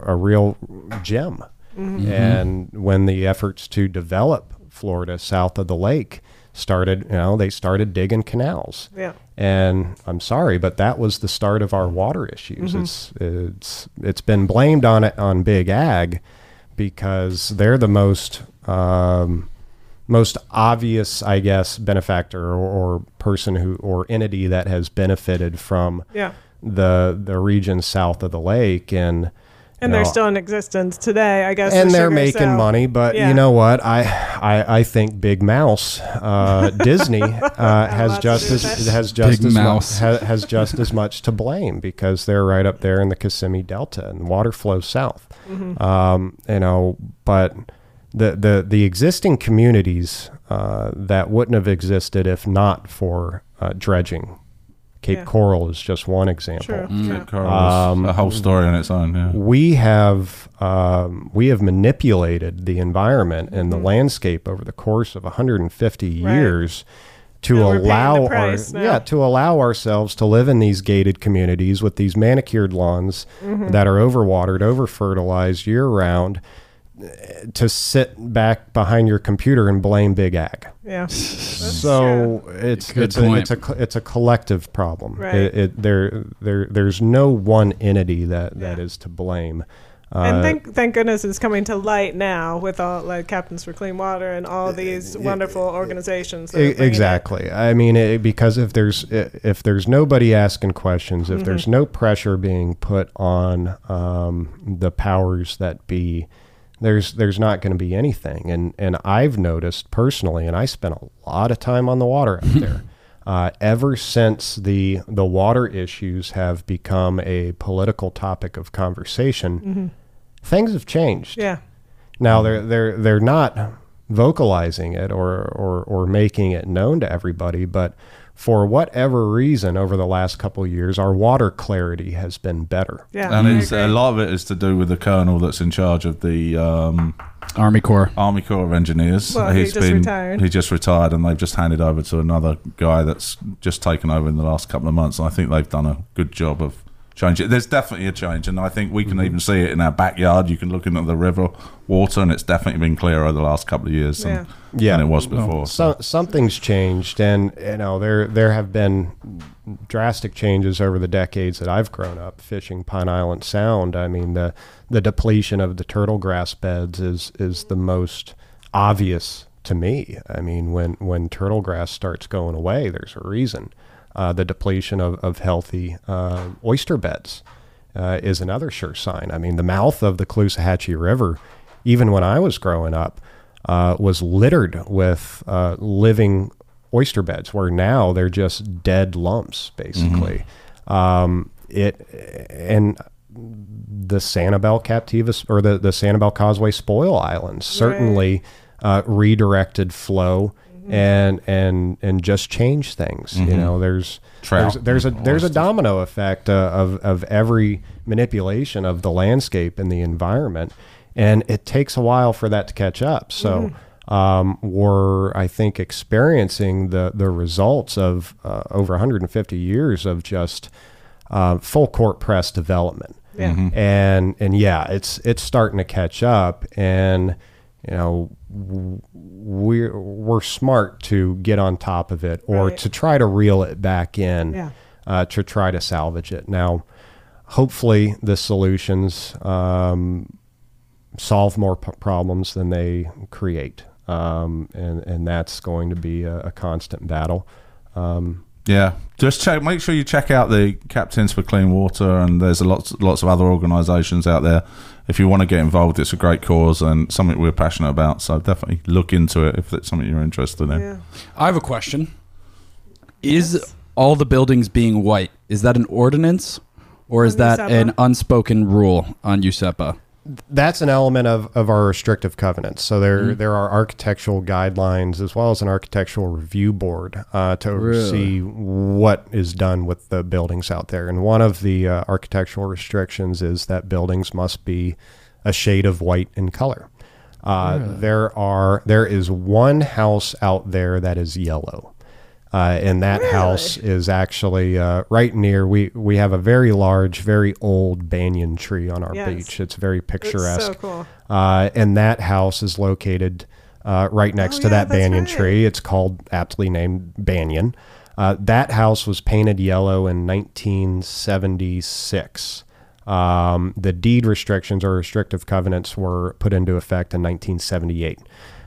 a real gem, and when the efforts to develop Florida south of the lake started, you know, they started digging canals. Yeah. And I'm sorry, but that was the start of our water issues. Mm-hmm. It's it's it's been blamed on it on big ag because they're the most um, most obvious, I guess, benefactor or, or person who or entity that has benefited from Yeah. the the region south of the lake and And they're know, still in existence today, I guess. and the they're sugar making cell. money. But Yeah. you know what? I I, I think Big Mouse, uh, Disney, uh, has just as with has just Big as Mouse. Much, ha, has just as much to blame because they're right up there in the Kissimmee Delta and water flows south. Mm-hmm. Um, you know, but the the the existing communities uh, that wouldn't have existed if not for uh, dredging. Cape Yeah. Coral is just one example True. Cape Yeah. Coral is Um, a whole story on its own. Yeah. we have um, we have manipulated the environment and the landscape over the course of 150 Mm-hmm. Right. years to And we're paying the allow our, now. yeah to allow ourselves to live in these gated communities with these manicured lawns Mm-hmm. that are overwatered, over fertilized year round. To sit back behind your computer and blame Big Ag. Yeah. So it's Good it's a, it's a it's a collective problem. Right. It, it, there there there's no one entity that, that Yeah. is to blame. and Uh, thank thank goodness it's coming to light now with all like Captains for Clean Water and all these wonderful organizations. That are E- it. exactly. I mean, it, because if there's if there's nobody asking questions, if there's no pressure being put on um, the powers that be, there's there's not going to be anything. And and I've noticed personally, and I spent a lot of time on the water out there. Uh, ever since the the water issues have become a political topic of conversation, things have changed. Yeah. Now they're they're they're not vocalizing it or, or or making it known to everybody, but for whatever reason, over the last couple of years, our water clarity has been better. Yeah. and it's, a lot of it is to do with the colonel that's in charge of the um, Army Corps. Army Corps of Engineers. Well, he just retired. He just retired, and they've just handed over to another guy that's just taken over in the last couple of months. And I think they've done a good job of changing. There's definitely a change, and I think we can mm-hmm. even see it in our backyard. You can look into the river water, and it's definitely been clearer over the last couple of years than, Yeah. than it was before. So, something's changed, and you know there there have been drastic changes over the decades that I've grown up fishing Pine Island Sound. I mean the the depletion of the turtle grass beds is is the most obvious to me. I mean when when turtle grass starts going away, there's a reason. Uh, the depletion of of healthy uh, oyster beds uh, is another sure sign. I mean the mouth of the Caloosahatchee River, even when I was growing up uh, was littered with uh, living oyster beds, where now they're just dead lumps, basically. Um, it and the Sanibel Captivus or the the Sanibel Causeway Spoil Islands certainly uh, redirected flow. And and and just change things. You know, there's Trout. there's, there's a there's a domino effect uh, of of every manipulation of the landscape and the environment, and it takes a while for that to catch up. So um, we're I think experiencing the the results of uh, over 150 years of just uh, full court press development Yeah. and and yeah, it's it's starting to catch up, and you know we're we're smart to get on top of it or Right. to try to reel it back in, Yeah. uh, to try to salvage it. Now, hopefully, the solutions um, solve more p- problems than they create, um, and and that's going to be a, a constant battle. Um, Yeah, just check. Make sure you check out the Captains for Clean Water, and there's a lots lots of other organisations out there. If you want to get involved, it's a great cause and something we're passionate about. So definitely look into it if it's something you're interested in. Yeah. I have a question. Is all the buildings being white, is that an ordinance or is On that Useppa? an unspoken rule on Useppa? That's an element of, of our restrictive covenants. So there there are architectural guidelines as well as an architectural review board uh, to oversee what is done with the buildings out there. And one of the uh, architectural restrictions is that buildings must be a shade of white in color. Uh, There are there is one house out there that is yellow. Uh, and that house is actually uh, right near. We we have a very large, very old banyan tree on our Yes. beach. It's very It's picturesque. so cool. Uh, and that house is located uh, right next Oh, to yeah, that banyan right. tree. It's called aptly named Banyan. Uh, that house was painted yellow in 1976. Um, the deed restrictions or restrictive covenants were put into effect in 1978.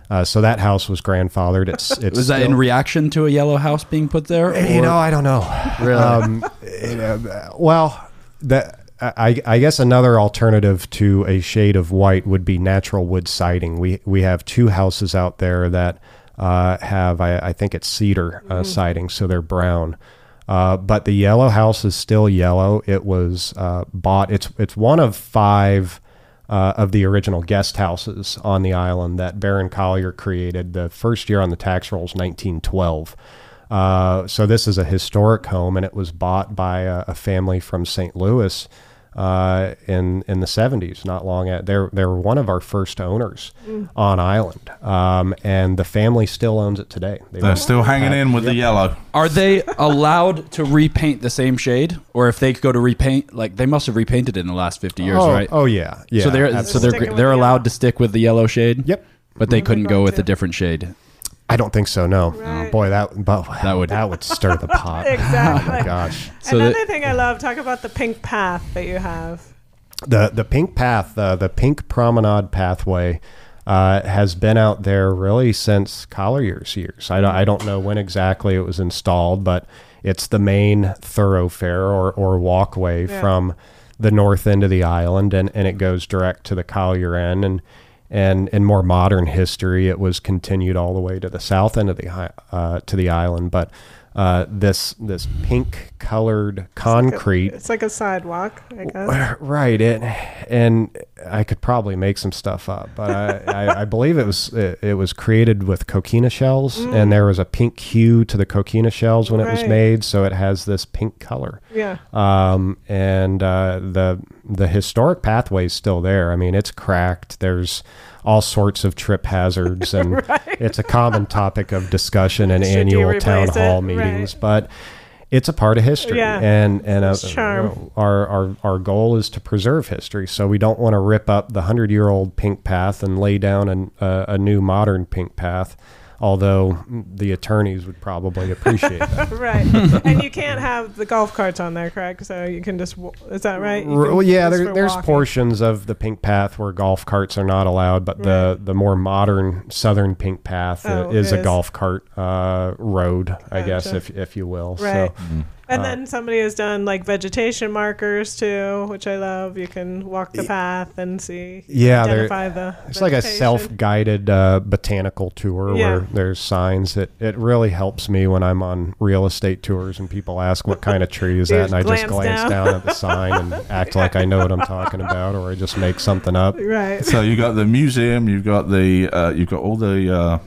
Uh, so that house was grandfathered. It's it's Was that in reaction to a yellow house being put there? you know, I don't know. Really? Um, you know, well, that I, I guess another alternative to a shade of white would be natural wood siding. We we have two houses out there that uh, have I, I think it's cedar uh, siding, so they're brown. Uh, but the yellow house is still yellow. It was uh, bought. It's it's one of five uh, of the original guest houses on the island that Baron Collier created. The first year on the tax rolls, 1912. Uh, so this is a historic home, and it was bought by a, a family from St. Louis uh, in in the 70s. Not long at they're they were one of our first owners on island, um, and the family still owns it today. They They're still hanging in with the yellow. Are they allowed to repaint the same shade, or if they go to repaint, like they must have repainted it in the last fifty years, oh, right? Oh yeah, yeah. so they're so they're Sticking with they're allowed yellow. to stick with the yellow shade. Yep. But they couldn't go with a different shade. I don't think so. No. Right. Boy, that but That would- that would stir the pot. Exactly. Oh my gosh. So Another that- thing I love, talk about the pink path that you have. the the pink path uh, the pink promenade pathway uh, has been out there really since Collier's years. I don't, I don't know when exactly it was installed, but it's the main thoroughfare or, or walkway Yeah. from the north end of the island, and, and it goes direct to the Collier end. And and in more modern history, it was continued all the way to the south end of the uh, to the island. But uh, this this pink colored concrete It's like a sidewalk, I guess. Right, it, and I could probably make some stuff up, but I, I, I believe it was it, it was created with coquina shells, and there was a pink hue to the coquina shells when it was made, so it has this pink color. Yeah. Um, and uh, the the historic pathway is still there. I mean, it's cracked. There's all sorts of trip hazards, and it's a common topic of discussion in Should annual town it? hall Right. meetings. But it's a part of history, Yeah. and and It's charm. our, our our goal is to preserve history. So we don't want to rip up the hundred year old pink path and lay down an, uh, a new modern pink path. Although the attorneys would probably appreciate that. right. and you can't have the golf carts on there, correct? So you can just, is that right? Well, yeah, there, there's walking. portions of the pink path where golf carts are not allowed, but the, the more modern southern pink path uh, Oh, is a golf cart uh, road, I guess, if if you will. Right. So And Uh, then somebody has done like vegetation markers too, which I love. You can walk the path and see. Yeah, they're- identify the. it's like a self-guided uh, botanical tour Yeah. where there's signs. that it really helps me when I'm on real estate tours and people ask what kind of tree is that, and I just just glance glance down. down. at the sign and act like I know what I'm talking about, or I just make something up. Right. So you got the museum, you've got the uh, you've got all the uh,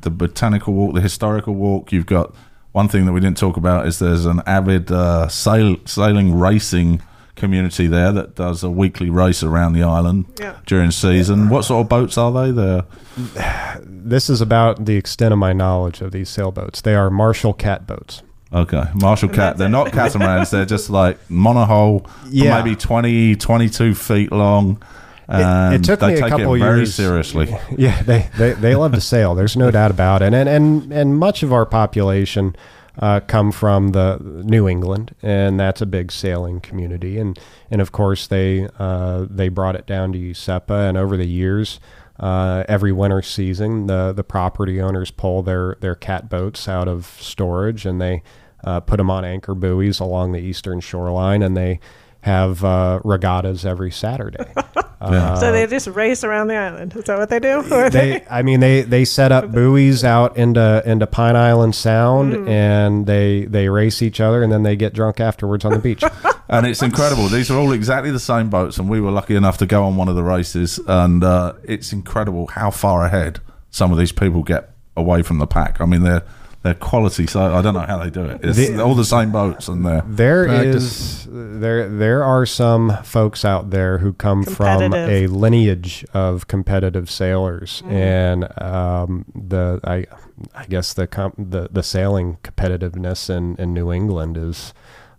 the botanical walk, the historical walk. You've got one thing that we didn't talk about is there's an avid uh, sail, sailing racing community there that does a weekly race around the island Yeah. during season. What sort of boats are they there? This is about the extent of my knowledge of these sailboats. They are Marshall cat boats. Okay, Marshall Cat. They're not catamarans. they're just like monohull, Yeah. maybe 20, 22 feet long. It And took me a couple it very years- seriously. Yeah, they, they, they love to sail. There's no doubt about it. And and and much of our population uh, come from the New England, and that's a big sailing community. And and of course they uh, they brought it down to Useppa, and over the years. Uh, every winter season, the the property owners pull their their cat boats out of storage, and they uh, put them on anchor buoys along the eastern shoreline, and they have uh, regattas every Saturday. Yeah. so they just race around the island. Is that what they do? Or they I mean they they set up buoys out into into Pine Island Sound Mm. and they they race each other and then they get drunk afterwards on the beach. and it's incredible. These are all exactly the same boats, and we were lucky enough to go on one of the races. And uh, it's incredible how far ahead some of these people get away from the pack. I mean, they're they're quality. So I don't know how they do it. It's The- all the same boats, and they're There Practice. is there there are some folks out there who come from a lineage of competitive sailors Mm. and um, the I I guess the com- the the sailing competitiveness in, in New England is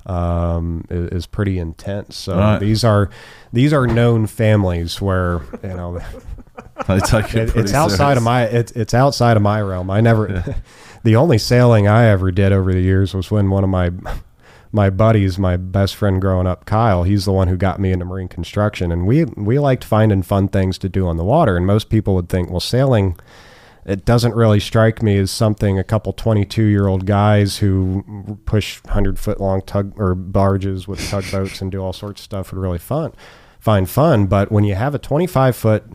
um, is, is pretty intense. So Right. these are these are known families where you know they take it. It, pretty it's outside of my it's it's outside of my realm. I never the only sailing I ever did over the years was when one of my my buddies, my best friend growing up, Kyle, he's the one who got me into marine construction. And we we liked finding fun things to do on the water. And most people would think, well, sailing it doesn't really strike me as something a couple 22 year old guys who push 100 foot long tug or barges with tugboats and do all sorts of stuff would really fun find fun. But when you have a 25 foot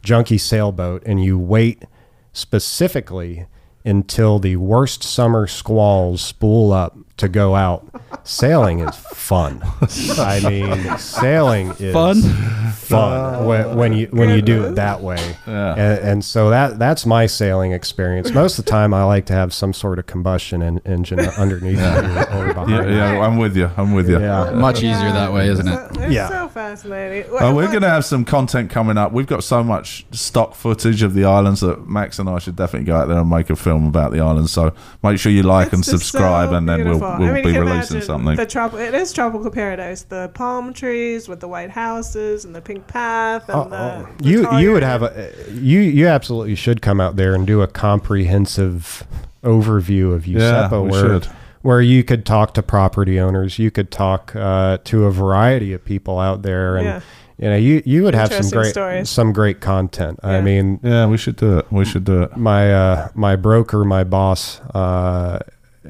junky sailboat and you wait specifically until the worst summer squalls spool up to go out sailing is fun i mean sailing is Fun? fun uh, when, when you when you do it that way Yeah. and, and so that that's my sailing experience most of the time i like to have some sort of combustion en- engine underneath me or, or behind Yeah, yeah, I'm with you. I'm with you. yeah Much easier that way, isn't it? It's Yeah. so fascinating. Oh, we're going to have some content coming up. We've got so much stock footage of the islands that Max and I should definitely go out there and make a film about the islands. So make sure you like and It's just subscribe, so and then we'll, beautiful. we'll I mean, be you can releasing imagine something. The tropical, it is tropical paradise. The palm trees with the white houses and the pink path and Oh, the, oh. the you tall you would have a you you absolutely should come out there and do a comprehensive overview of Yeah, we where should. where you could talk to property owners, you could talk uh, to a variety of people out there, and Yeah. you know you you would have some great stories. some great content. I mean, yeah, we should do it. We should do it. my uh, my broker, my boss, uh,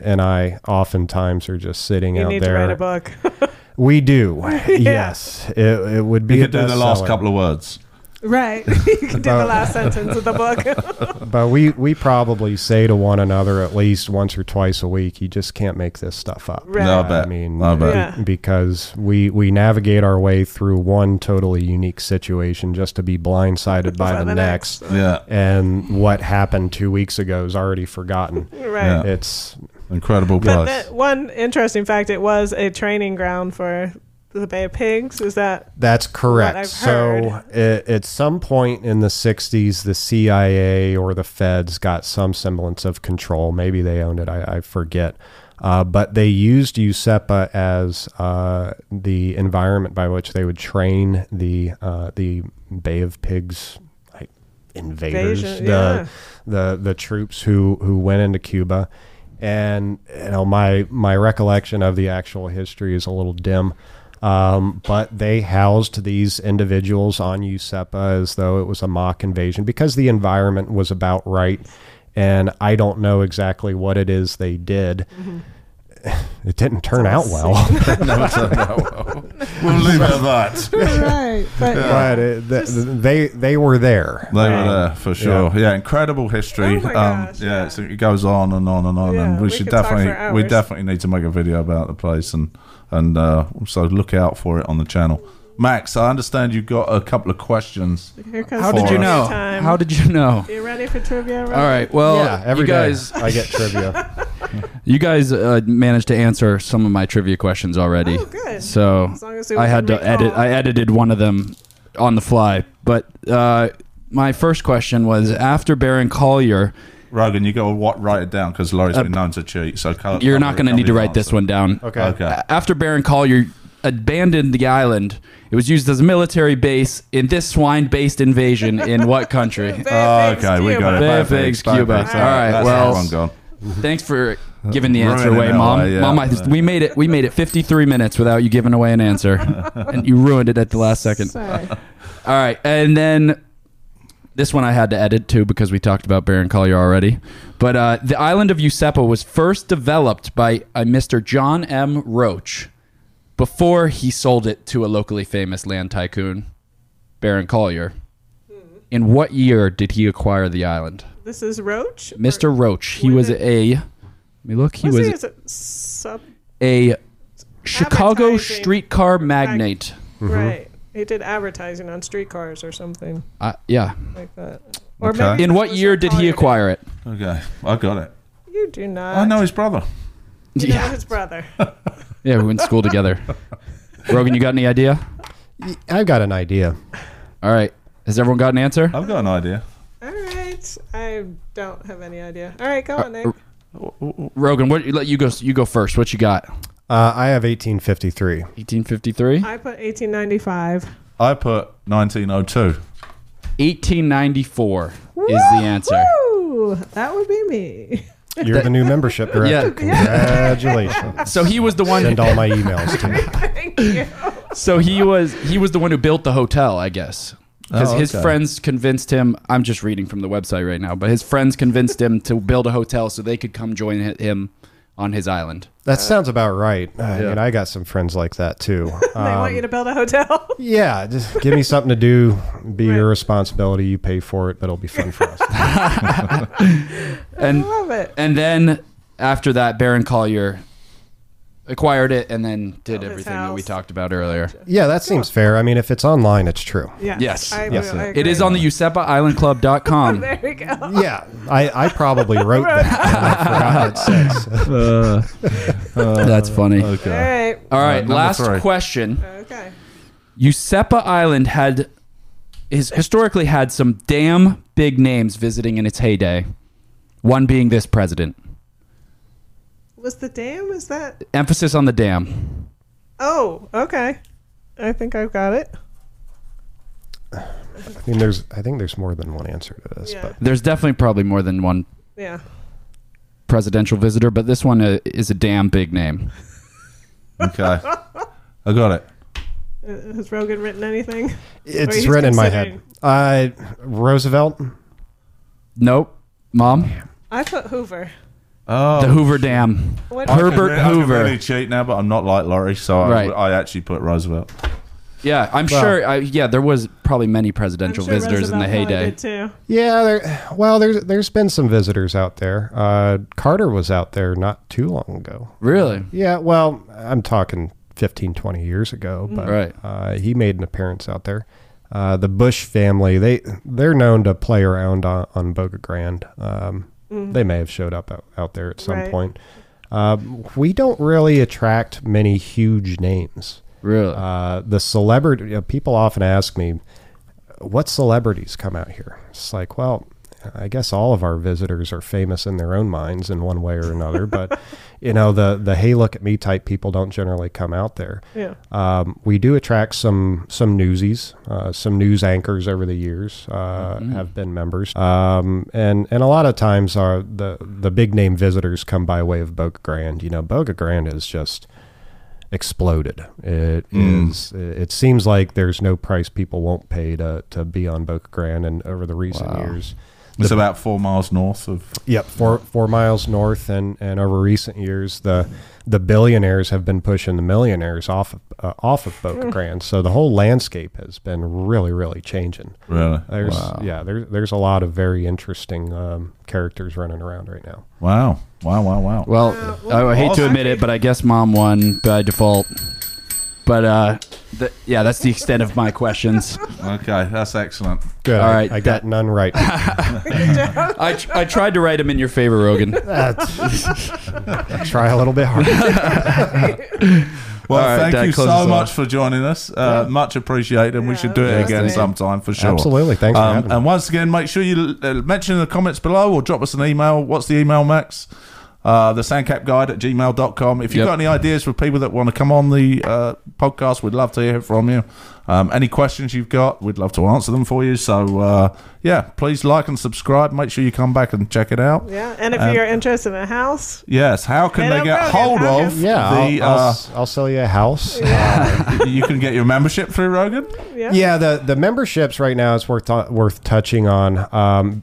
and I oftentimes are just sitting You out need there. to write a book. We do, yes. It, it would be You a could do the last bestseller. couple of words. right. you can do the last sentence of the book. But we we probably say to one another at least once or twice a week, you just can't make this stuff up. Right. No, I bet. I mean, I bet. Because we we navigate our way through one totally unique situation just to be blindsided by For the, next. Yeah, And what happened two weeks ago is already forgotten. Right. Yeah. It's incredible But that, one interesting fact: it was a training ground for the Bay of Pigs. Is that That's correct. I've So at, at some point in the 60s, the CIA or the feds got some semblance of control. Maybe they owned it. I, I forget. Uh, but they used Useppa as uh, the environment by which they would train the uh, the Bay of Pigs like, invaders, Invasion, the, yeah. the the troops who who went into Cuba. And you know my my recollection of the actual history is a little dim. Um, but they housed these individuals on Useppa as though it was a mock invasion because the environment was about right. And I don't know exactly what it is they did. It didn't turn out well, we'll leave it at that. right? But but it, th- they they were there. They were there for sure. Yeah, incredible history. Oh my um, yeah, yeah. it's- it goes on and on and on, Yeah, and we, we should could talk for definitely we definitely need to make a video about the place and and uh, so look out for it on the channel. Max, I understand you got a couple of questions. here comes How did you trivia know? Time. How did you know? you ready for trivia? All right. Well, yeah, every you day guys, I get trivia. you guys uh, managed to answer some of my trivia questions already. Oh, good. So As long as it I had to recall. edit. I edited one of them on the fly. But uh, my first question was after Baron Collier. Rogan, you got to what, write it down because Laurie's Uh, been known to cheat. So co- You're cover- not going to cover need to the write this answer. one down. Okay. Okay. A- After Baron Collier abandoned the island, it was used as a military base in this swine-based invasion in what country? Bay Oh, Pigs, okay, we Cuba. got it. Bay Bad of Pigs, Cuba. pigs. All right, That's well- one gone. Thanks for giving the answer Ruining away, it mom. away, yeah. Mom, I, we made it. We made it 53 minutes without you giving away an answer, and you ruined it at the last second. Sorry. All right, and then this one I had to edit too because we talked about Baron Collier already. But uh, the island of Useppa was first developed by a Mr. John M. Roach before he sold it to a locally famous land tycoon, Baron Collier. In what year did he acquire the island? This is Roach. Mr. Roach. He was When a. Let me look. He Was was he as a sub? a Chicago Advertising. streetcar magnate. Right. He did advertising on streetcars or something Uh, yeah. like that. Or Okay. maybe In it what was year did he Collier. acquire it? Okay, I got it. You do not. I know his brother. You know Yeah. his brother. Yeah, we went to school together. Rogan, you got any idea? I've got an idea. All right. Has everyone got an answer? I've got an idea. All right. I don't have any idea. All right, go on, Nick. Rogan, what? Let you go. You go first. What you got? Uh, I have 1853. 1853. I put 1895. I put 1902. 1894 is the answer. That would be me. You're the new membership director. Congratulations. So he was the one. Send all my emails to me. Thank you. So he was he was the one who built the hotel, I guess. Because Oh, his okay. friends convinced him. I'm just reading from the website right now, but his friends convinced him to build a hotel so they could come join him on his island. That sounds about right. I Yeah. mean, I got some friends like that too. they want um, you to build a hotel. Yeah, just give me something to do. Be your responsibility. You pay for it, but it'll be fun for us. And Love it. and then after that, Baron Collier acquired it and then did Built his everything that we house. talked about earlier. yeah, that seems fair. I mean, if it's online, it's true. Yeah. Yes. I, Yes, I It is agree. on the UseppaIslandClub.com. There we go. Yeah, I, I probably wrote that. and I forgot it says. Uh, That's funny. All Okay. right. All right, number last three. question. Okay. Useppa Island had is historically had some damn big names visiting in its heyday. One being this president. Was the dam? Is that? Emphasis on the dam. Oh, okay. I think I've got it. I mean, there's. I think there's more than one answer to this, Yeah. but There's definitely probably more than one Yeah. presidential visitor, but this one uh, is a damn big name. Okay. I got it. Uh, Has Rogan written anything? it's he's written in my head. Uh, Roosevelt. Nope. Mom? I put Hoover. Oh, The Hoover Dam. What? I can Herbert re- I can Hoover. really cheat now, but I'm not like Laurie, so I, Right. I actually put Roosevelt. Yeah, I'm Well- sure. I, yeah, there was probably many I'm presidential sure visitors in the Roosevelt probably heyday. did too. Yeah, there. Well, there's there's been some visitors out there. Uh, Carter was out there not too long ago. Really? Yeah, well, I'm talking 15, 20 years ago, but Right. uh, he made an appearance out there. Uh, the Bush family, they they're known to play around on, on Boca Grande. Um, They may have showed up out, out there at some Right. point. Um, we don't really attract many huge names. Really? Uh, the celebrity you know, people often ask me, what celebrities come out here? It's like, well, I guess all of our visitors are famous in their own minds in one way or another, but you know, the the hey look at me type people don't generally come out there. Yeah. Um, we do attract some some newsies, uh, some news anchors over the years uh, have been members, um, and and a lot of times our the the big name visitors come by way of Boca Grande. You know, Boca Grande is just exploded. It is. It seems like there's no price people won't pay to to be on Boca Grande, and over the recent Wow. years. It's about four miles north of. Yep, four four miles north, and, and over recent years, the the billionaires have been pushing the millionaires off of, uh, off of Boca Grande. So the whole landscape has been really really changing. Really? There's Wow. yeah, there's there's a lot of very interesting um, characters running around right now. Wow. Wow, wow, wow. Well, Uh, well, I, I hate to admit it, but I guess mom won by default. But uh, th- yeah, that's the extent of my questions. Okay, that's excellent. Good. All right, I, I got that- none right. I, tr- I tried to write them in your favor, Rogan. Try a little bit harder. Well, All right, thank Dad, you so much off. for joining us. Uh, Much appreciated, and we Yeah, should do it again great. sometime for sure. Absolutely. Thanks for Um, having me. and once again, make sure you uh, mention in the comments below or drop us an email. What's the email, Max? Uh, the sandcapguide at gmail.com. If you've Yep. got any ideas for people that want to come on the uh, podcast, we'd love to hear from you. Um, any questions you've got, we'd love to answer them for you. So, uh, yeah, please like and subscribe. Make sure you come back and check it out. Yeah. And if Um, you're interested in a house, Yes, how can they get hold How of yeah, the. I'll, I'll, uh, s- I'll sell you a house. you can get your membership through Rogan? yeah. Yeah, the the memberships right now is worth worth touching on. Um,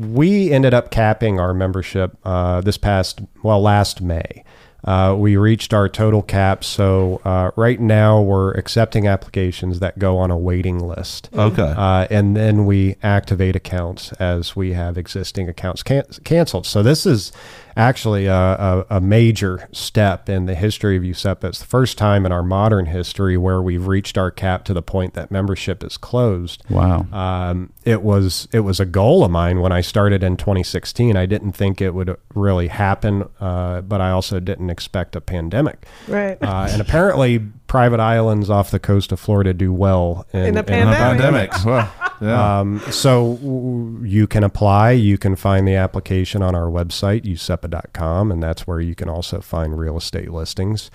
we ended up capping our membership uh, this past well last May. Uh, we reached our total cap, so uh, right now we're accepting applications that go on a waiting list. Okay. Uh, and then we activate accounts as we have existing accounts can- canceled. So this is actually a, a, a major step in the history of Useppa. It's the first time in our modern history where we've reached our cap to the point that membership is closed. Wow. Um, it was it was a goal of mine when I started in 2016. I didn't think it would really happen, uh, but I also didn't expect a pandemic. Right. Uh, and apparently, private islands off the coast of Florida do well in, In a In a pandemic. pandemic. Well, yeah. um, so w- you can apply. You can find the application on our website, useppa.com, and that's where you can also find real estate listings.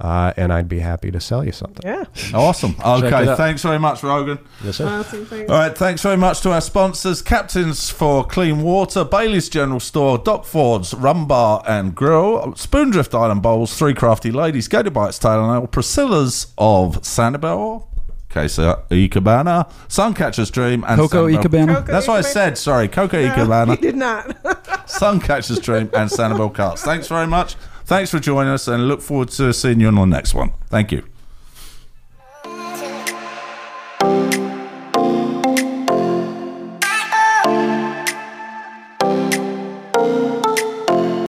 Uh, and I'd be happy to sell you something. yeah. awesome. Okay, thanks very much, Rogan. Yes, sir. Awesome. Thanks. All right, thanks very much to our sponsors Captains for Clean Water, Bailey's General Store, Doc Ford's Rum Bar and Grill, Spoondrift Island Bowls, Three Crafty Ladies, Gator Bites Tail and Ale, Priscilla's of Sanibel, Queso uh, Icabana, Suncatcher's Dream, and Coco Sanibel- Icabana. Coco That's what I Icabana. said. Sorry, Coco He Icabana, did not. Suncatcher's Dream, and Sanibel Carts. Thanks very much. Thanks for joining us, and look forward to seeing you on the next one. Thank you.